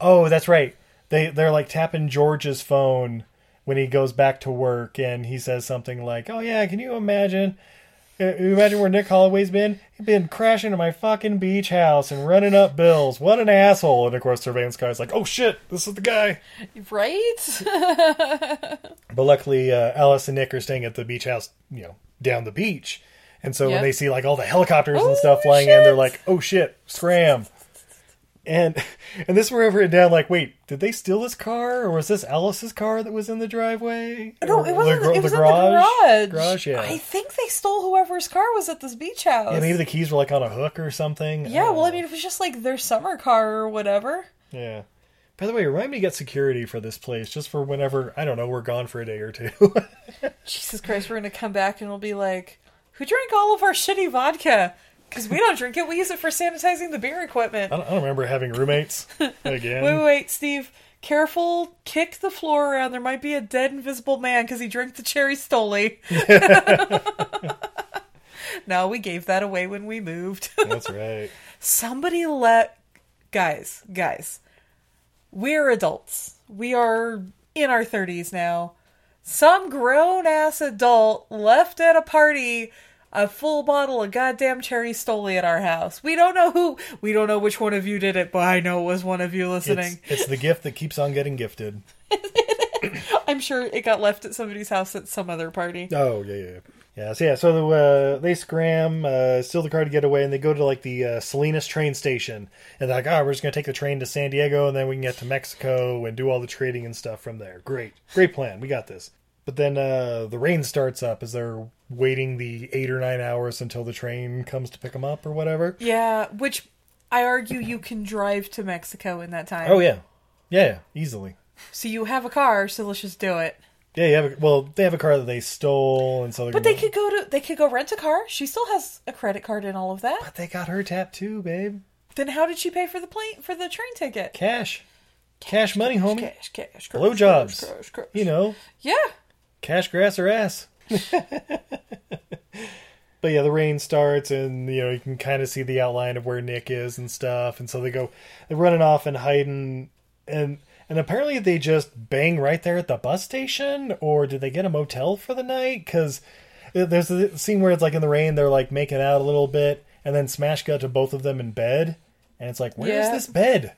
Oh, that's right. They they're like tapping George's phone when he goes back to work, and he says something like, "Oh yeah, can you imagine? uh, You imagine where Nick Holloway's been? He's been crashing to my fucking beach house and running up bills. What an asshole!" And of course, Surveillance guy's like, "Oh shit, this is the guy." right? But luckily, uh, Alice and Nick are staying at the beach house, you know, down the beach. And so Yeah. when they see like all the helicopters and Oh, stuff flying in, they're like, "Oh shit, scram!" And and this is where I've down like, wait, did they steal this car, or was this Alice's car that was in the driveway? No, it wasn't. gr- it was in the garage. Garage, yeah. I think they stole whoever's car was at this beach house. yeah, maybe the keys were like on a hook or something. Yeah, don't well, I mean, it was just like their summer car or whatever. yeah. By the way, remind me to get security for this place, just for whenever I don't know we're gone for a day or two. Jesus Christ, we're gonna come back and we'll be like, "Who drank all of our shitty vodka?" Because we don't drink it. We use it for sanitizing the beer equipment. I don't, I don't remember having roommates again. Wait, wait, wait, Steve. Careful, kick the floor around. There might be a dead invisible man because he drank the cherry stoli. no, we gave that away when we moved. That's right. Somebody let guys, guys. We're adults. We are in our 30s now. Some grown ass adult left at a party a full bottle of goddamn cherry stoli at our house. We don't know who. We don't know which one of you did it, but I know it was one of you listening. It's, it's the gift that keeps on getting gifted. I'm sure it got left at somebody's house at some other party. Oh yeah, yeah, yeah. So yeah, so uh, they scram, uh, steal the car to get away, and they go to like the uh, Salinas train station, and they're like, "Oh, we're just gonna take the train to San Diego, and then we can get to Mexico and do all the trading and stuff from there." Great, great plan. We got this. But then uh, the rain starts up as they're waiting the eight or nine hours until the train comes to pick them up or whatever. Yeah, which I argue you can drive to Mexico in that time. Oh yeah, yeah, yeah easily. So you have a car, so let's just do it. Yeah, you have a, well, they have a car that they stole, and so they're But they could go to they could go rent a car. She still has a credit card and all of that. But they got her tattoo, babe. Then how did she pay for the plane for the train ticket? Cash, cash, money, homie. Cash, cash, cash, Blowjobs. cash, cash, cash. You know, Yeah. Cash, grass, or ass. but yeah, the rain starts, and you know you can kind of see the outline of where Nick is and stuff, and so they go, they're running off and hiding, and and apparently they just bang right there at the bus station, or did they get a motel for the night? Because there's a scene where it's like in the rain, they're like making out a little bit, and then smash cut to both of them in bed, and it's like, where is Yeah. this bed?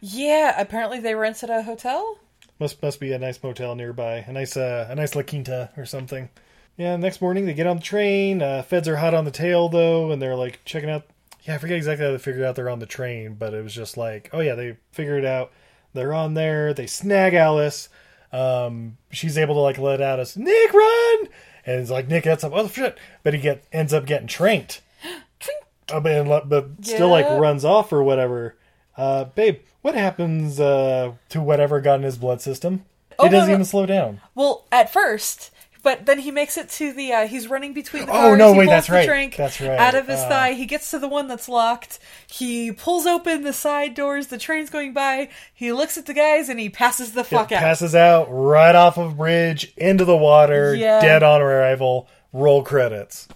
Yeah, apparently they rented a hotel. Must must be a nice motel nearby, a nice uh, a nice La Quinta or something. Yeah. Next morning they get on the train. Uh, feds are hot on the tail though, and they're like checking out. Yeah, I forget exactly how they figured out they're on the train, but it was just like, oh yeah, they figured it out. They're on there. They snag Alice. Um, she's able to like let out us Nick run, and it's like Nick gets up. Oh shit! But he get ends up getting tranked. Uh, but, and le- but still like runs off or whatever. Uh, babe, what happens uh, to whatever got in his blood system? Oh, he doesn't no. even slow down. Well, at first, but then he makes it to the. Uh, he's running between the Oh, no, he wait, that's the right. Drink That's right. Out of his Uh. thigh, he gets to the one that's locked. He pulls open the side doors. The train's going by. He looks at the guys and he passes the fuck out. passes out right off of a bridge into the water, Yeah. dead on arrival. Roll credits.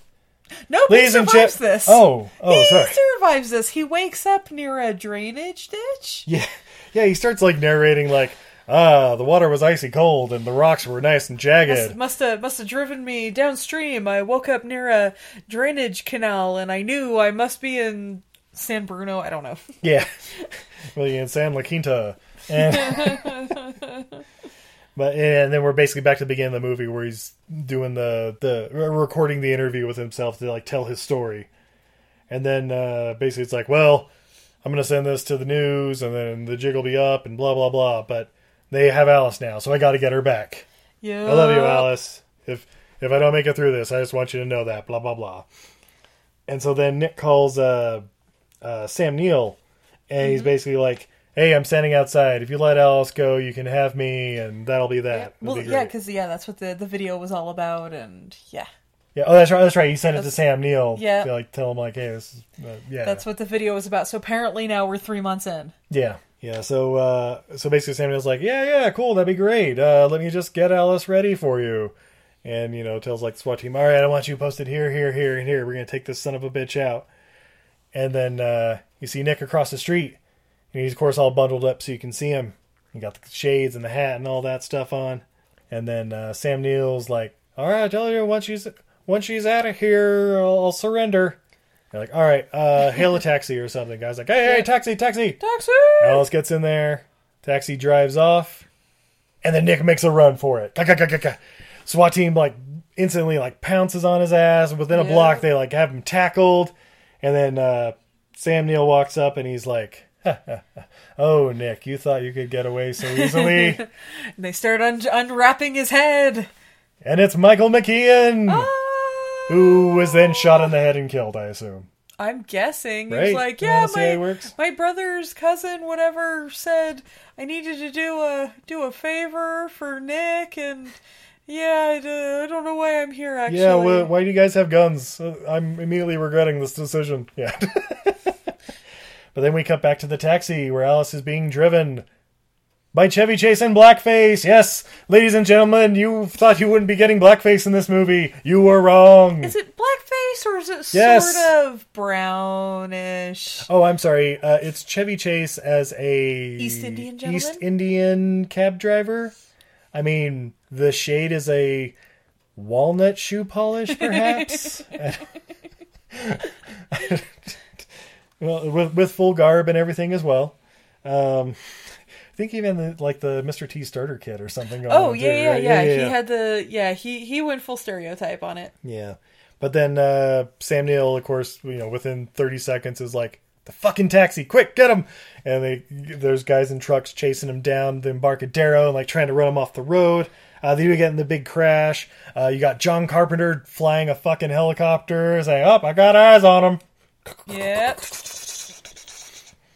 No, Ladies and survives gen- this. Oh, oh, he sorry. survives this. He wakes up near a drainage ditch. Yeah, yeah. He starts like narrating like, ah, the water was icy cold and the rocks were nice and jagged. Must have must have driven me downstream. I woke up near a drainage canal and I knew I must be in San Bruno. I don't know. Yeah. well, yeah, in San La Quinta. And, but and then we're basically back to the beginning of the movie where he's doing the the recording the interview with himself to like tell his story. And then uh, basically it's like, well, I'm gonna send this to the news, and then the jig will be up, and blah blah blah. But they have Alice now, so I got to get her back. Yeah. I love you, Alice. If if I don't make it through this, I just want you to know that. Blah blah blah. And so then Nick calls uh, uh, Sam Neill, and Mm-hmm. he's basically like, "Hey, I'm standing outside. If you let Alice go, you can have me, and that'll be that." It'll Well, be yeah, because yeah, that's what the the video was all about, and yeah, yeah. Oh, that's right. That's right. You sent it to Sam Neill. Yeah. To, like tell him like, "Hey, this is uh, yeah." that's what the video was about. So apparently now we're three months in. Yeah, yeah. So, uh, so basically, Sam Neill's like, "Yeah, yeah, cool, that'd be great. Uh, let me just get Alice ready for you." And you know, tells like the SWAT team, "All right, I don't want you posted here, here, here, and here. We're gonna take this son of a bitch out." And then uh, you see Nick across the street, and he's of course all bundled up so you can see him. He got the shades and the hat and all that stuff on. And then uh, Sam Neill's like, "All right, I tell you, once she's once she's out of here, I'll, I'll surrender." You're like, "All right, uh, hail a taxi or something." Guys like, "Hey, hey, taxi, taxi!" Taxi. Alice gets in there. Taxi drives off, and then Nick makes a run for it. SWAT team like instantly like pounces on his ass. Within a Yeah. block, they like have him tackled, and then uh, Sam Neill walks up and he's like, "Oh, Nick, you thought you could get away so easily?" And they start un- unwrapping his head. and it's Michael McKean, Ah! who was then shot in the head and killed. I assume. I'm guessing. Right? He's like, yeah, wanna see how my my brother's cousin, whatever, said I needed to do a do a favor for Nick, and yeah, I don't know why I'm here. Actually, Yeah, wh- why do you guys have guns? Uh, I'm immediately regretting this decision. Yeah. but then we cut back to the taxi where Alice is being driven by Chevy Chase in blackface. Yes, ladies and gentlemen, you thought you wouldn't be getting blackface in this movie. You were wrong. Is it blackface or is it Yes. sort of brownish? Oh, I'm sorry. Uh, it's Chevy Chase as a East Indian gentleman? East Indian cab driver. I mean, the shade is a walnut shoe polish, perhaps. well, with with full garb and everything as well. Um, think even the, like the Mr. T starter kit or something. Oh on, yeah, too, yeah, right? yeah, He had the yeah. He he went full stereotype on it. Yeah. But then uh, Sam Neill, of course, you know, within 30 seconds is like, the fucking taxi, quick, get him! And they there's guys in trucks chasing him down the Embarcadero and like trying to run him off the road. Uh, they do get in the big crash. Uh, you got John Carpenter flying a fucking helicopter, saying, "Oh, I got eyes on him." Yep.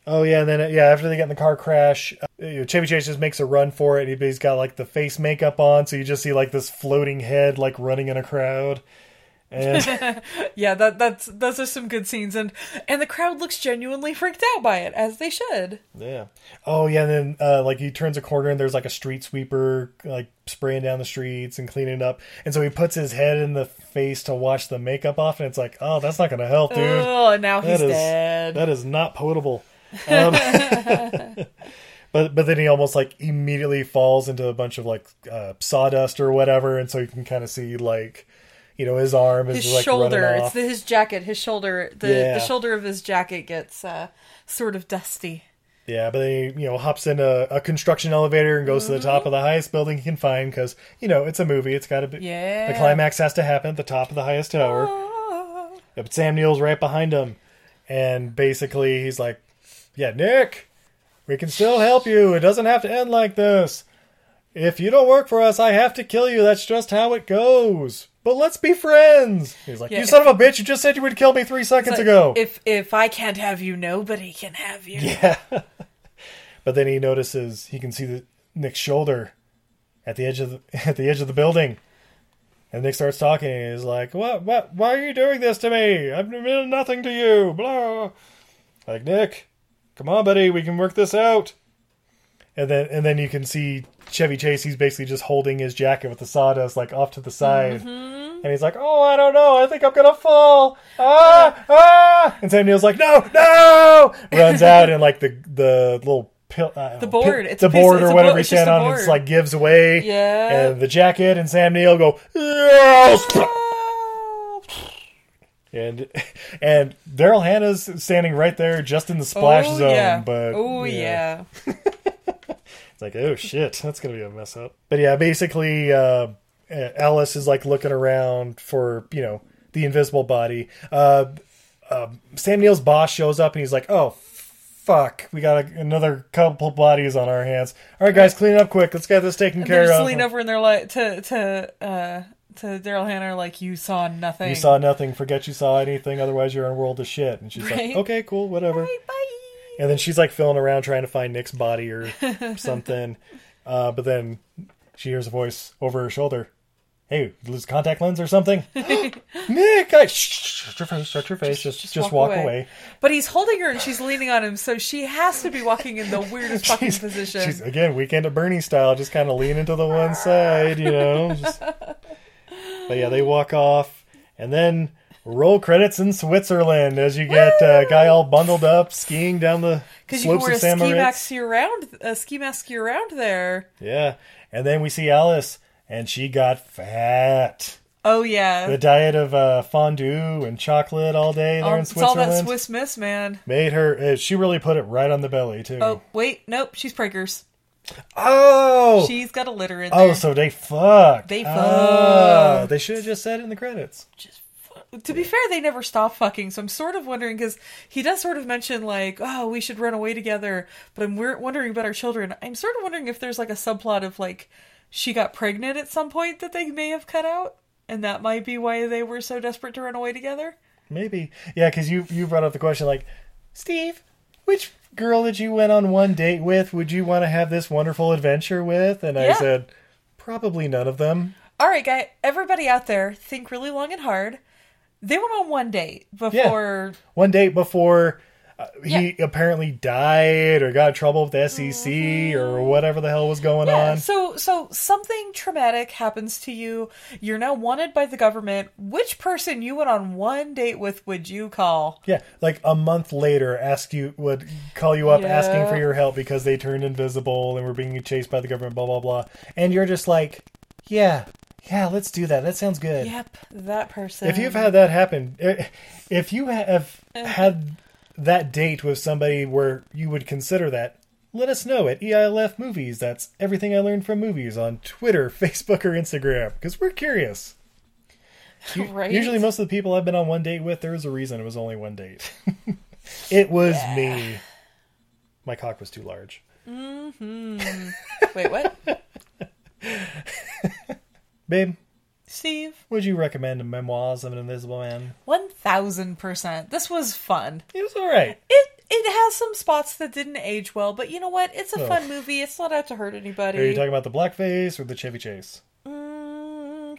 Oh yeah, and then yeah, after they get in the car crash, uh, you know, Chevy Chase just makes a run for it. He's got like the face makeup on, so you just see like this floating head like running in a crowd. And Yeah, that that's those are some good scenes, and and the crowd looks genuinely freaked out by it, as they should. Yeah. Oh yeah, and then uh, like he turns a corner and there's like a street sweeper like spraying down the streets and cleaning up, and so he puts his head in the face to wash the makeup off, and it's like, oh, that's not gonna help, dude. Oh, now he's That is- dead. That is not potable. Um, but but then he almost like immediately falls into a bunch of like uh, sawdust or whatever, and so you can kind of see like you know his arm is his like shoulder, running it's off. the, his jacket, his shoulder, the Yeah. the shoulder of his jacket gets uh, sort of dusty. Yeah, but then he, you know, hops in a, a construction elevator and goes to the top of the highest building he can find because, you know, it's a movie. It's got to be. Yeah. The climax has to happen at the top of the highest tower. Ah. Yeah, But Sam Neill's right behind him. And basically, he's like, Yeah, Nick, we can still help you. It doesn't have to end like this. If you don't work for us, I have to kill you. That's just how it goes. But let's be friends. He's like, Yeah. You son of a bitch, you just said you would kill me three seconds Like, ago. If if I can't have you, nobody can have you. Yeah. but then he notices he can see the Nick's shoulder at the edge of the at the edge of the building. And Nick starts talking and he's like, What what why are you doing this to me? I've done nothing to you. Blah like Nick, come on, buddy, we can work this out. And then and then you can see Chevy Chase, he's basically just holding his jacket with the sawdust like off to the side. And he's like, Oh, I don't know, I think I'm gonna fall. Ah ah and Sam Neill's like, No, no runs out and like the the little pill, uh, The board. It's the a piece- board it's or whatever he's standing on, it's like gives away. Yeah. And the jacket and Sam Neill go, Yes! And and Daryl Hannah's standing right there, just in the splash oh, zone. yeah. But oh yeah. it's like, oh shit, that's gonna be a mess up. But yeah, basically, uh, Alice is like looking around for you know the invisible body. Uh, uh, Sam Neill's boss shows up and he's like, oh. Fuck, we got a, another couple bodies on our hands. All right, guys, clean up quick. Let's get this taken They're care just of. lean over and they're like to to uh to Daryl Hannah like you saw nothing. You saw nothing. Forget you saw anything. Otherwise, you're in a world of shit. And she's Right. like, okay, cool, whatever. Bye, bye. And then she's like feeling around trying to find Nick's body or something. Uh, but then she hears a voice over her shoulder. Hey, lose contact lens or something? Nick, I, shh, shut your face, shut your face. Just, just, walk, away. But he's holding her and she's leaning on him, so she has to be walking in the weirdest fucking position. She's again weekend at Bernie style, just kind of leaning to the one side, you know. Just... But yeah, they walk off, and then roll credits in Switzerland as you get uh, a guy all bundled up skiing down the Because you can slopes wear a of San ski mask year round, a ski mask year round there. Yeah, and then we see Alice, and she got fat. Oh yeah, The diet of uh, fondue and chocolate all day there Um, in it's all that Swiss Miss, man. made her. Uh, she really put it right on the belly too. Oh wait, nope, she's Prager's. Oh! She's got a litter in Oh, there. so they fucked. They Ah, fucked. they should have just said it in the credits. To be fair, they never stop fucking. So I'm sort of wondering because he does sort of mention like, oh, we should run away together. But I'm wondering about our children. I'm sort of wondering if there's like a subplot of like she got pregnant at some point that they may have cut out, and that might be why they were so desperate to run away together. Maybe. Yeah, because you you brought up the question like, Steve, which girl that you went on one date with would you want to have this wonderful adventure with? And I said, probably none of them. All right, guy, everybody out there, think really long and hard. They went on one date before. One date before uh, he Yeah. apparently died or got in trouble with the SEC or whatever the hell was going Mm-hmm. Yeah, on. so so something traumatic happens to you. You're now wanted by the government. Which person you went on one date with would you call? Yeah, like a month later, ask you would call you up asking for your help because they turned invisible and were being chased by the government. Blah blah blah. And you're just like, yeah, yeah, let's do that. That sounds good. Yep, that person. If you've had that happen, eh, if you have had that date with somebody where you would consider that, let us know at EILF Movies. That's everything I learned from movies on Twitter, Facebook, or Instagram because we're curious. Right? Usually, most of the people I've been on one date with, there was a reason it was only one date. it was me. My cock was too large. Mm-hmm. Wait, what? Babe, Steve? would you recommend Memoirs of an Invisible Man? 1000%. This was fun. It was alright. It it has some spots that didn't age well, but you know what? It's a Oh. fun movie. It's not out to hurt anybody. Are you talking about the blackface or the Chevy Chase? Mm,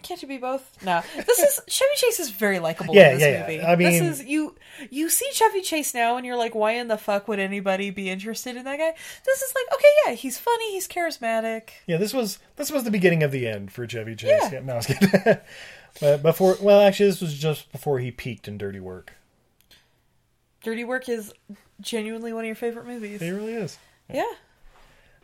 can't you be both? No. This is Chevy Chase is very likable Yeah, in this yeah, yeah. movie. I mean- this is you you see Chevy Chase now and you're like, why in the fuck would anybody be interested in that guy? This is like, okay, yeah, he's funny, he's charismatic. Yeah, this was this was the beginning of the end for Chevy Chase. Yeah. no, I was kidding. but before, well, actually, this was just before he peaked in Dirty Work. Dirty Work is genuinely one of your favorite movies. It really is. Yeah.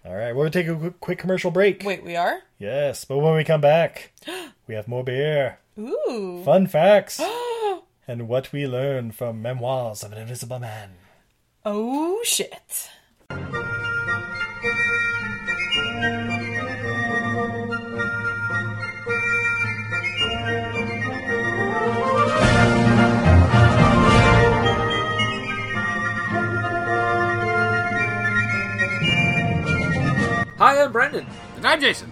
All right, we're gonna take a quick- quick commercial break. Wait, we are? Yes, but when we come back, we have more beer, Ooh. fun facts, and what we learn from Memoirs of an Invisible Man. Oh shit. Hi, I'm Brendan, And I'm Jason.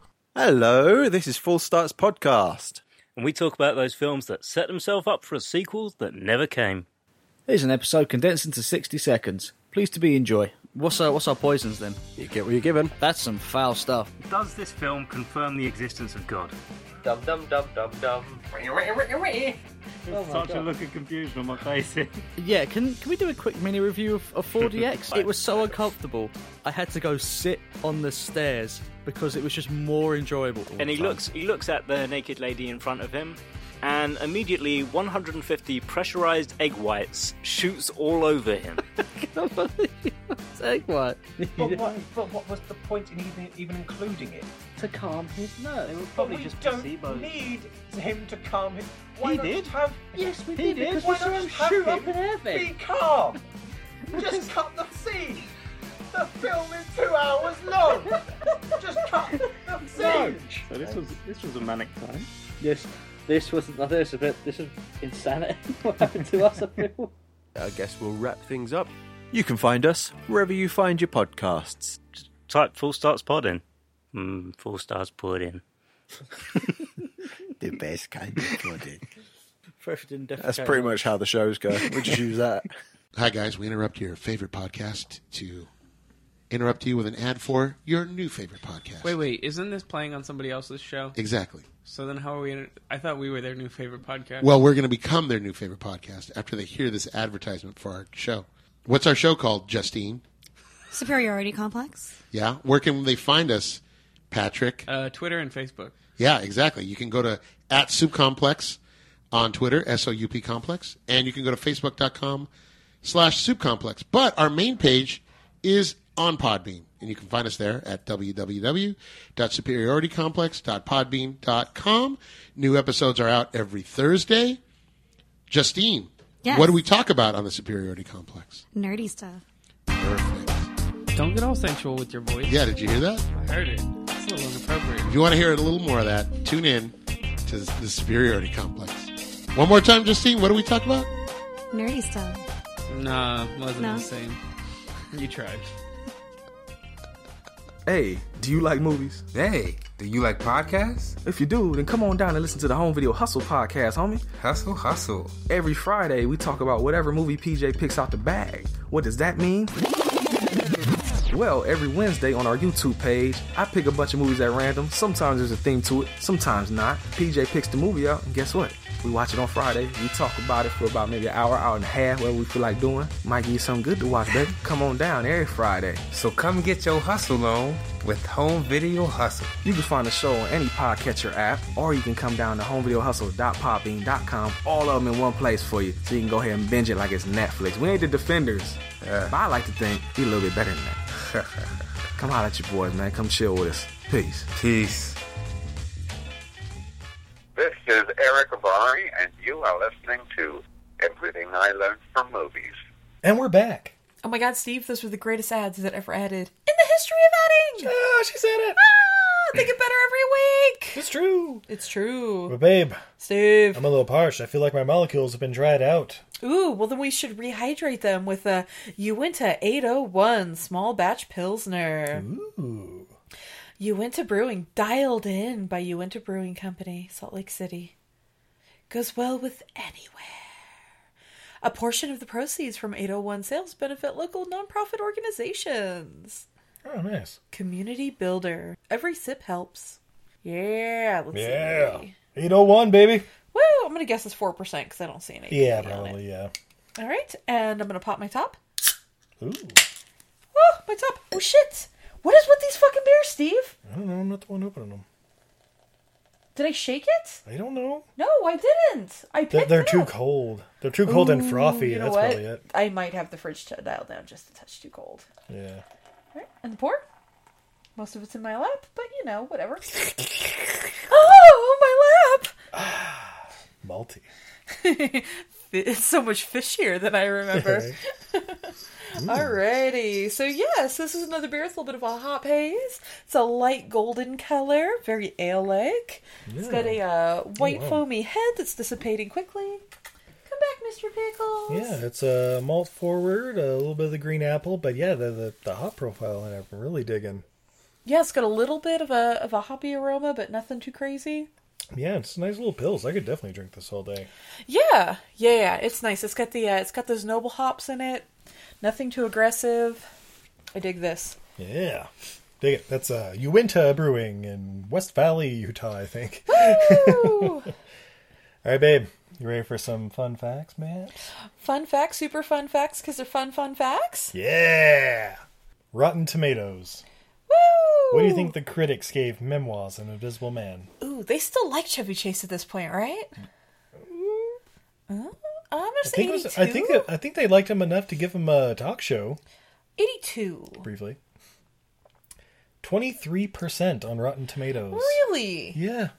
Hello, this is Full Starts Podcast. and we talk about those films that set themselves up for a sequel that never came. Here's an episode condensed into 60 seconds. Pleased to be enjoy. What's our, what's our poisons then? You get what you're given. That's some foul stuff. Does this film confirm the existence of God? Dum dum dum dum dum. Such oh a look of confusion on my face. Yeah, can can we do a quick mini review of, of 4DX? it was so uncomfortable. I had to go sit on the stairs because it was just more enjoyable. and he time. looks he looks at the naked lady in front of him and immediately 150 pressurized egg whites shoots all over him. It's egg white. But what, but what was the point in even, even including it? to calm his nerves. They were But probably we just don't placebos. need him to calm his. Why He not did. just have? Yes, we He did, did. Why we saw not him just have shoot him up in heaven. Be calm. just cut the scene. The film is two hours long. just cut the scene. So this was this was a manic time. Yes, this wasn't like this a bit. This is insanity. what happened to us? I feel. I guess we'll wrap things up. You can find us wherever you find your podcasts. Type full starts pod in. Mm, full stars put in. The best kind of pudding. Fresh didn't That's pretty much how the shows go. We just use that. Hi, guys. We interrupt your favorite podcast to interrupt you with an ad for your new favorite podcast. Wait, wait, isn't this playing on somebody else's show? Exactly. So then how are we? In, I thought we were their new favorite podcast. Well, we're going to become their new favorite podcast after they hear this advertisement for our show. What's our show called, Justine? Superiority complex. Yeah. Where can they find us, Patrick? uh, Twitter and Facebook. Yeah, exactly. You can go to at Soup Complex on Twitter, S O U P Complex, and you can go to Facebook.com slash Soup Complex. But our main page is on Podbean, and you can find us there at www.superioritycomplex.podbean.com. New episodes are out every Thursday. Justine, Yes. what do we talk about on the Superiority Complex? Nerdy stuff. Perfect. Don't get all sensual with your voice. Yeah, did you hear that? I heard it. It's a little inappropriate. If you want to hear a little more of that, tune in to the Superiority Complex. One more time, Justine, what do we talk about? Nerdy stuff. Nah, wasn't No. the same. You tried. Hey, do you like movies? Hey, do you like podcasts? If you do, then come on down and listen to the Home Video Hustle podcast, homie. Hustle, hustle. Every Friday, we talk about whatever movie PJ picks out the bag. What does that mean? Well, every Wednesday on our YouTube page, I pick a bunch of movies at random. Sometimes there's a theme to it, sometimes not. PJ picks the movie out, and guess what? We watch it on Friday. We talk about it for about maybe an hour, hour and a half, whatever we feel like doing. Might give you something good to watch, baby. Come on down every Friday. So come get your hustle on with Home Video Hustle. You can find the show on any podcatcher app, or you can come down to homevideohustle.podbean.com. All of them in one place for you, so you can go ahead and binge it like it's Netflix. We ain't the defenders, but I like to think we a little bit better than that. come holler at your boys, man. Come chill with us. Peace. Peace. This is Eric Avari, and you are listening to Everything I Learned from Movies. And we're back. Oh my god, Steve, those were the greatest ads that ever added in the history of adding! Oh, she said it! Ah, they get better every week! It's true. It's true. But babe, Steve. I'm a little parched. I feel like my molecules have been dried out. Ooh, well then we should rehydrate them with a Uinta 801 small batch Pilsner. Ooh. Uinta Brewing, dialed in by Uinta Brewing Company, Salt Lake City. Goes well with anywhere. A portion of the proceeds from 801 sales benefit local nonprofit organizations. Oh, nice. Community builder. Every sip helps. Yeah, let's Yeah. see. 801, baby. Woo! I'm gonna guess it's four percent because I don't see any. Yeah, probably, yeah. All right, and I'm gonna pop my top. Ooh. Oh, my top! Oh shit! What is with these fucking beers, Steve? I don't know. I'm not the one opening them. Did I shake it? I don't know. No, I didn't. I They're, picked they're too up. cold. They're too cold and frothy. you know That's what? probably it. I might have the fridge t- dialed down just a touch too cold. Yeah. All right, and the pour. Most of it's in my lap, but you know, whatever. Oh, oh, my lap! Malty. it's so much fishier than I remember. Alrighty, so yes, this is another beer with a little bit of a hop haze. It's a light golden color, very ale-like. It's got a uh, white wow. foamy head that's dissipating quickly. Come back, Mr. Pickles. Yeah, it's a malt forward, a little bit of the green apple, but yeah, the the, the hop profile I'm really digging. Yeah, it's got a little bit of a of a hoppy aroma, but nothing too crazy. Yeah, it's nice little pills. I could definitely drink this all day. Yeah, yeah, yeah, it's nice. It's got the uh, it's got those noble hops in it. Nothing too aggressive. I dig this. Yeah. Dig it. That's uh, Uinta Brewing in West Valley, Utah, I think. Woo! all right, babe. You ready for some fun facts, man? fun facts, super fun facts, because they're fun, fun facts. Yeah. Rotten Tomatoes. Woo! What do you think the critics gave Memoirs of an Invisible Man? Ooh, they still like Chevy Chase at this point, right? Uh, I'm gonna I say think, 82. was, I think I think they liked him enough to give him a talk show 82. briefly. Twenty three percent on Rotten Tomatoes. Really? Yeah,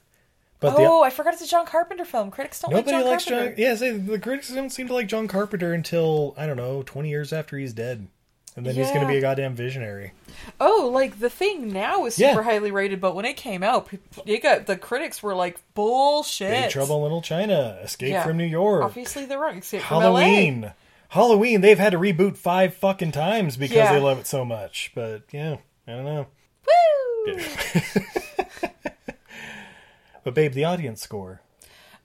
but the, oh, I forgot it's a John Carpenter film. Critics don't nobody like John likes Carpenter. John. Yeah, say, the critics don't seem to like John Carpenter until I don't know twenty years after he's dead, and then he's going to be a goddamn visionary. Oh, like the thing now is Yeah. super highly rated, but when it came out, you got the critics were like bullshit. Big Trouble in Little China, Escape Yeah. from New York, Obviously, they're wrong. Escape from LA. Halloween. Halloween, they've had to reboot five fucking times because Yeah. they love it so much. But yeah, I don't know. Woo! But babe, the audience score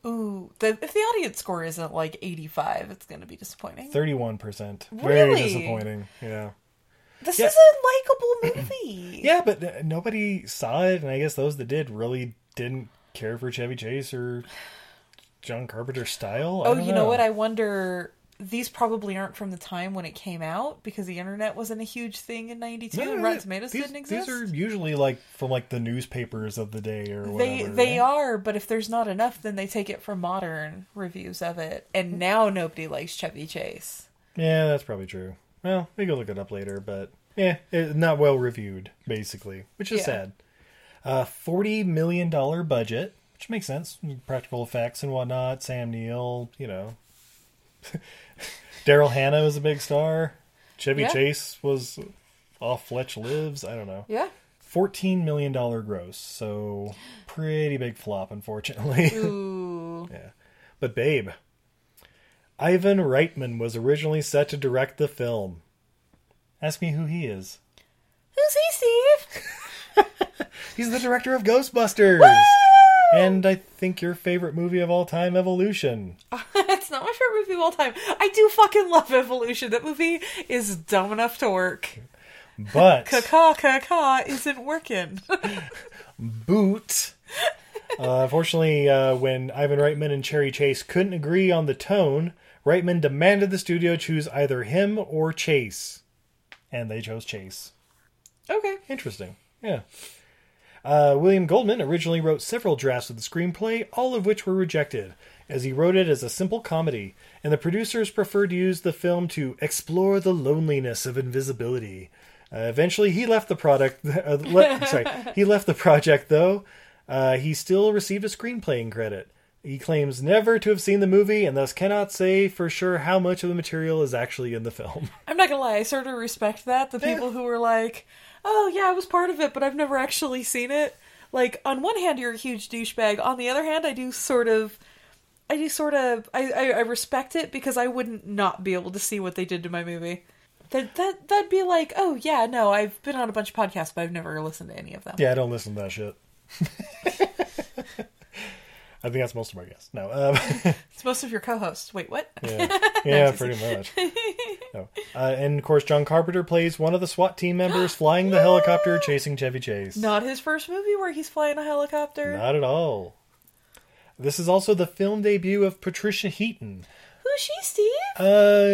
Ooh, the, if the audience score isn't like 85, it's going to be disappointing. thirty-one percent. Very Really? disappointing. Yeah. This Yeah. is a likable movie. Yeah, but uh, nobody saw it, and I guess those that did really didn't care for Chevy Chase or John Carpenter style. I Oh, don't you know what? I wonder. These probably aren't from the time when it came out because the internet wasn't a huge thing in '92 No, and Rotten Tomatoes these, didn't exist. These are usually like from like the newspapers of the day or they whatever. they right? are, but if there's not enough, then they take it from modern reviews of it. And now nobody likes Chevy Chase. Yeah, that's probably true. Well, we can look it up later, but yeah, it, not well reviewed, basically, which is Yeah. sad. Uh, Forty million dollar budget, which makes sense. Practical effects and whatnot. Sam Neill, you know. Daryl Hannah was a big star. Chevy Yeah. Chase was off Fletch Lives. I don't know. Yeah. Fourteen million dollar gross, so pretty big flop, unfortunately. Ooh. yeah, but babe, Ivan Reitman was originally set to direct the film. Ask me who he is. Who's he, Steve? He's the director of Ghostbusters, and I think your favorite movie of all time, Evolution. It's not my favorite movie of all time. I do fucking love Evolution. That movie is dumb enough to work. But Caca caca isn't working. Boot Uh, unfortunately, uh, when Ivan Reitman and Chevy Chase couldn't agree on the tone, Reitman demanded the studio choose either him or Chase, and they chose Chase. Okay. Interesting. Yeah. Uh, William Goldman originally wrote several drafts of the screenplay, all of which were rejected, as he wrote it as a simple comedy, and the producers preferred to use the film to explore the loneliness of invisibility. Uh, eventually, he left the product. Uh, le- sorry, he left the project though. Uh, he still received a screenplaying credit. He claims never to have seen the movie and thus cannot say for sure how much of the material is actually in the film. I'm not gonna lie, I sort of respect that. The people who were like, "Oh yeah, I was part of it, but I've never actually seen it." Like, on one hand, you're a huge douchebag. On the other hand, I do sort of, I do sort of, I, I, I respect it because I wouldn't not be able to see what they did to my movie. That that that'd be like, oh yeah, no, I've been on a bunch of podcasts, but I've never listened to any of them. Yeah, I don't listen to that shit. I think that's most of my guests. No, um, It's most of your co-hosts. Wait, what? yeah, yeah, pretty much. No. Uh, and of course, John Carpenter plays one of the SWAT team members flying the helicopter chasing Chevy Chase. Not his first movie where he's flying a helicopter. Not at all. This is also the film debut of Patricia Heaton. Who's she, Steve? Uh,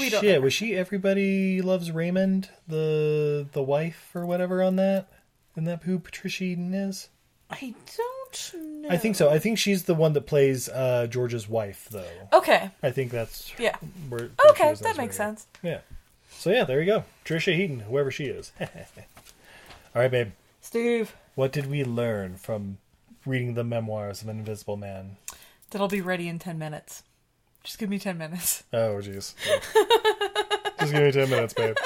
We shit. Was she Everybody Loves Raymond, the the wife or whatever on that? Isn't that who Patricia Heaton is? I don't know. I think so. I think she's the one that plays uh, George's wife, though. Okay. I think that's Yeah. Where, where Okay, that makes sense. Yeah. So yeah, there you go. Trisha Heaton, whoever she is. All right, babe. Steve, What did we learn from reading the memoirs of an Invisible Man? that I'll be ready in ten minutes. Just give me ten minutes. Oh, jeez. Just give me ten minutes, babe.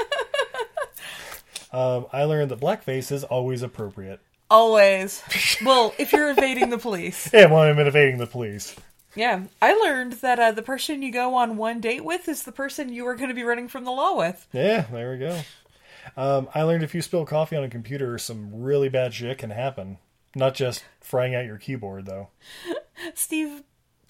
Um, I learned that blackface is always appropriate. Always. well, if you're evading the police. Yeah, well, I'm evading the police. Yeah, I learned that uh, the person you go on one date with is the person you are going to be running from the law with. Yeah, there we go. Um, I learned if you spill coffee on a computer, some really bad shit can happen. Not just frying out your keyboard, though. Steve,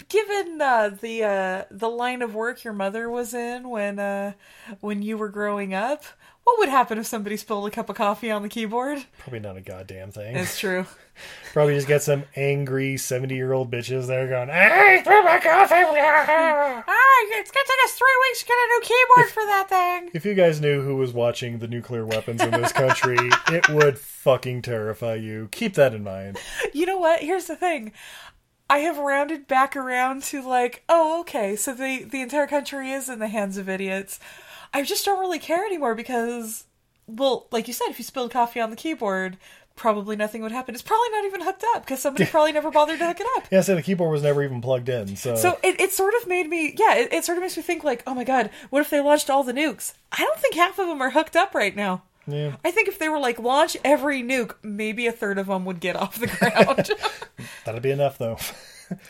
given uh, the uh, the line of work your mother was in when uh, when you were growing up, what would happen if somebody spilled a cup of coffee on the keyboard? Probably not a goddamn thing. It's true. Probably just get some angry 70 year old bitches there going, Hey, spill my coffee! Ah, it's gonna take us three weeks to get a new keyboard for that thing. If you guys knew who was watching the nuclear weapons in this country, it would fucking terrify you. Keep that in mind. You know what? Here's the thing. I have rounded back around to like, oh, okay, so the the entire country is in the hands of idiots. I just don't really care anymore because, well, like you said, if you spilled coffee on the keyboard, probably nothing would happen. It's probably not even hooked up because somebody probably never bothered to hook it up. Yeah, so the keyboard was never even plugged in, so. So it, it sort of made me, yeah, it, it sort of makes me think like, oh my god, what if they launched all the nukes? I don't think half of them are hooked up right now. yeah. I think if they were like launch every nuke, maybe a third of them would get off the ground. That'd be enough, though.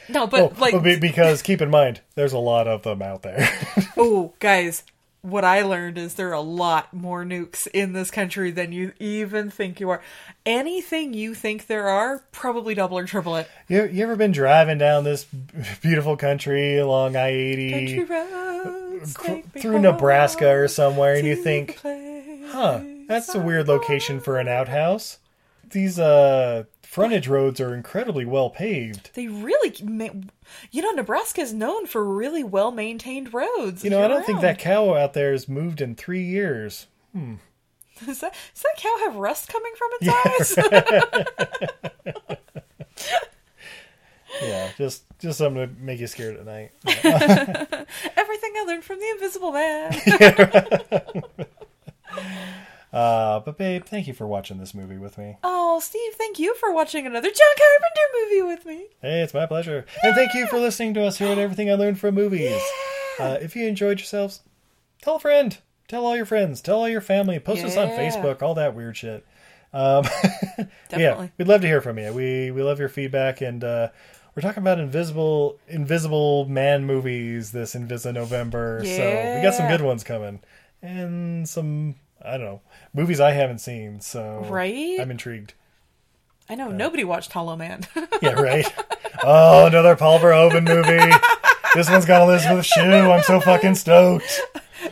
no, but Oh, like, be- because keep in mind, there's a lot of them out there. oh, guys, what I learned is there are a lot more nukes in this country than you even think you are. Anything you think there are, probably double or triple it. you, you ever been driving down this beautiful country along I 80 Country roads take me through Nebraska or somewhere, and you think, huh, that's a weird location for an outhouse. These uh, frontage roads are incredibly well paved. They really, you know, Nebraska is known for really well maintained roads. You know, I don't think that cow out there has moved in three years. Hmm. Does that, does that cow have rust coming from its eyes? Yeah, just just something to make you scared at night. Everything I learned from the Invisible Man. Uh, but babe, thank you for watching this movie with me. oh, Steve, thank you for watching another John Carpenter movie with me. Hey, it's my pleasure. And thank you for listening to us here at Everything I Learned from Movies. Uh, if you enjoyed yourselves, tell a friend. Tell all your friends. Tell all your family. Post us on Facebook. All that weird shit. Um, yeah, we'd love to hear from you. We we love your feedback, and uh, we're talking about invisible invisible man movies this Invisa November. So we got some good ones coming, and some I don't know movies I haven't seen. So Right? I'm intrigued. I know nobody watched Hollow Man. Yeah, right. oh, another Paul Verhoeven movie. This one's got Elizabeth Shue. I'm so fucking stoked.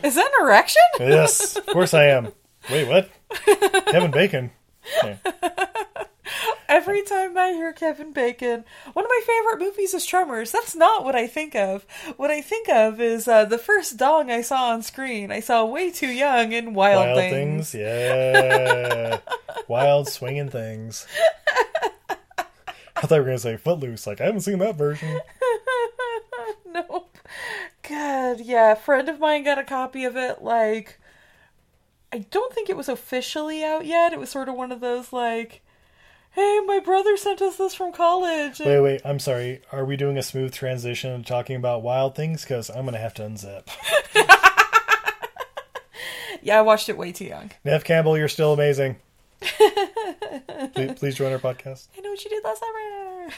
Is that an erection? Yes, of course I am. Wait, what? Kevin Bacon. Okay. Every time I hear Kevin Bacon, one of my favorite movies is Tremors. That's not what I think of. What I think of is uh, the first dong I saw on screen. I saw way too young in Wild, Wild Things. things, yeah. Wild swinging things. I thought you were gonna say Footloose. Like I haven't seen that version. nope. God, yeah. A friend of mine got a copy of it. Like, I don't think it was officially out yet. It was sort of one of those like, "Hey, my brother sent us this from college." Wait, wait. I'm sorry. Are we doing a smooth transition to talking about Wild Things? Because I'm gonna have to unzip. Yeah, I watched it way too young. Neve Campbell, you're still amazing. please, please join our podcast. I know what you did last summer.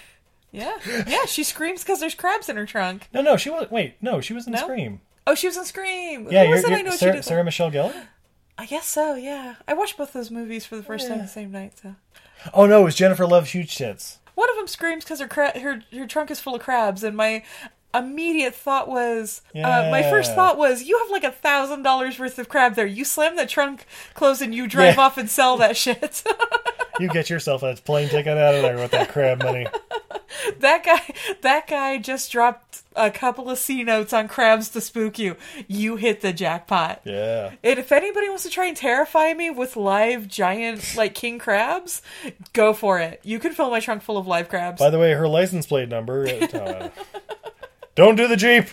Yeah, yeah. She screams because there's crabs in her trunk. No, no, she was. Wait, no, she was in No? Scream. Oh, she was in Scream. Yeah, you're, was it? you're I know Sarah, she did. Sarah Michelle Gellar. I guess so. Yeah, I watched both those movies for the first time the same night. So Oh no, it was Jennifer Love's Huge Tits. one of them screams because her, cra- her her trunk is full of crabs, and my immediate thought was, uh, my first thought was, you have like a thousand dollars worth of crab there. You slam the trunk closed and you drive Yeah. off and sell that shit. You get yourself a plane ticket out of there with that crab money. that guy, that guy just dropped a couple of C notes on crabs to spook you. You hit the jackpot. Yeah. And if anybody wants to try and terrify me with live giant like king crabs, go for it. You can fill my trunk full of live crabs. By the way, her license plate number. uh, don't do the Jeep.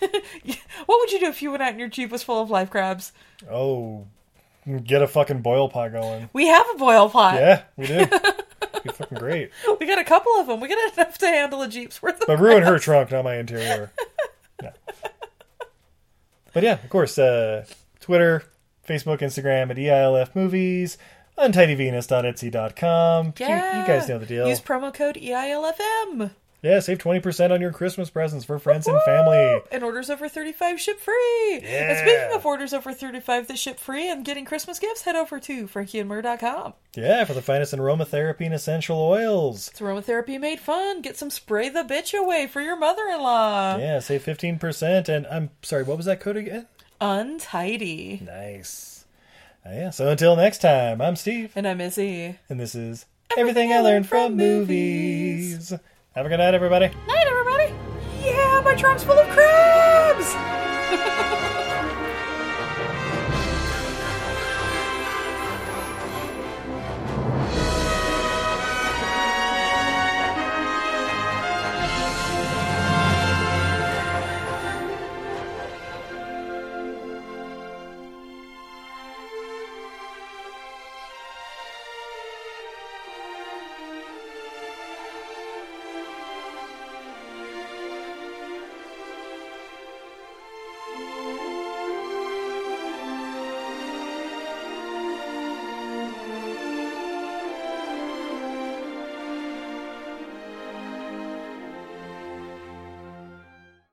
what would you do if you went out and your jeep was full of live crabs? Oh, get a fucking boil pot going. We have a boil pot. Yeah, we do. Be fucking great. We got a couple of them. We got enough to handle a jeep's worth of But ruin her trunk, not my interior. No. But yeah, of course, uh, Twitter, Facebook, Instagram at EILF Movies, untidyvenus.etsy.com. You, Yeah. you guys know the deal. Use promo code EILFM. Yeah, save 20% on your Christmas presents for friends and family. And orders over 35 ship free. And speaking of orders over 35 that ship free and getting Christmas gifts, head over to frankieandmur.com. Yeah, for the finest in aromatherapy and essential oils. It's aromatherapy made fun. Get some spray the bitch away for your mother-in-law. Yeah, save 15%. And I'm sorry, what was that code again? Untidy. Nice. Uh, yeah, so until next time, I'm Steve. And I'm Izzy. And this is Everything, I Learned from movies. Have a good night, everybody. Night, everybody. Yeah, my trunk's full of crabs.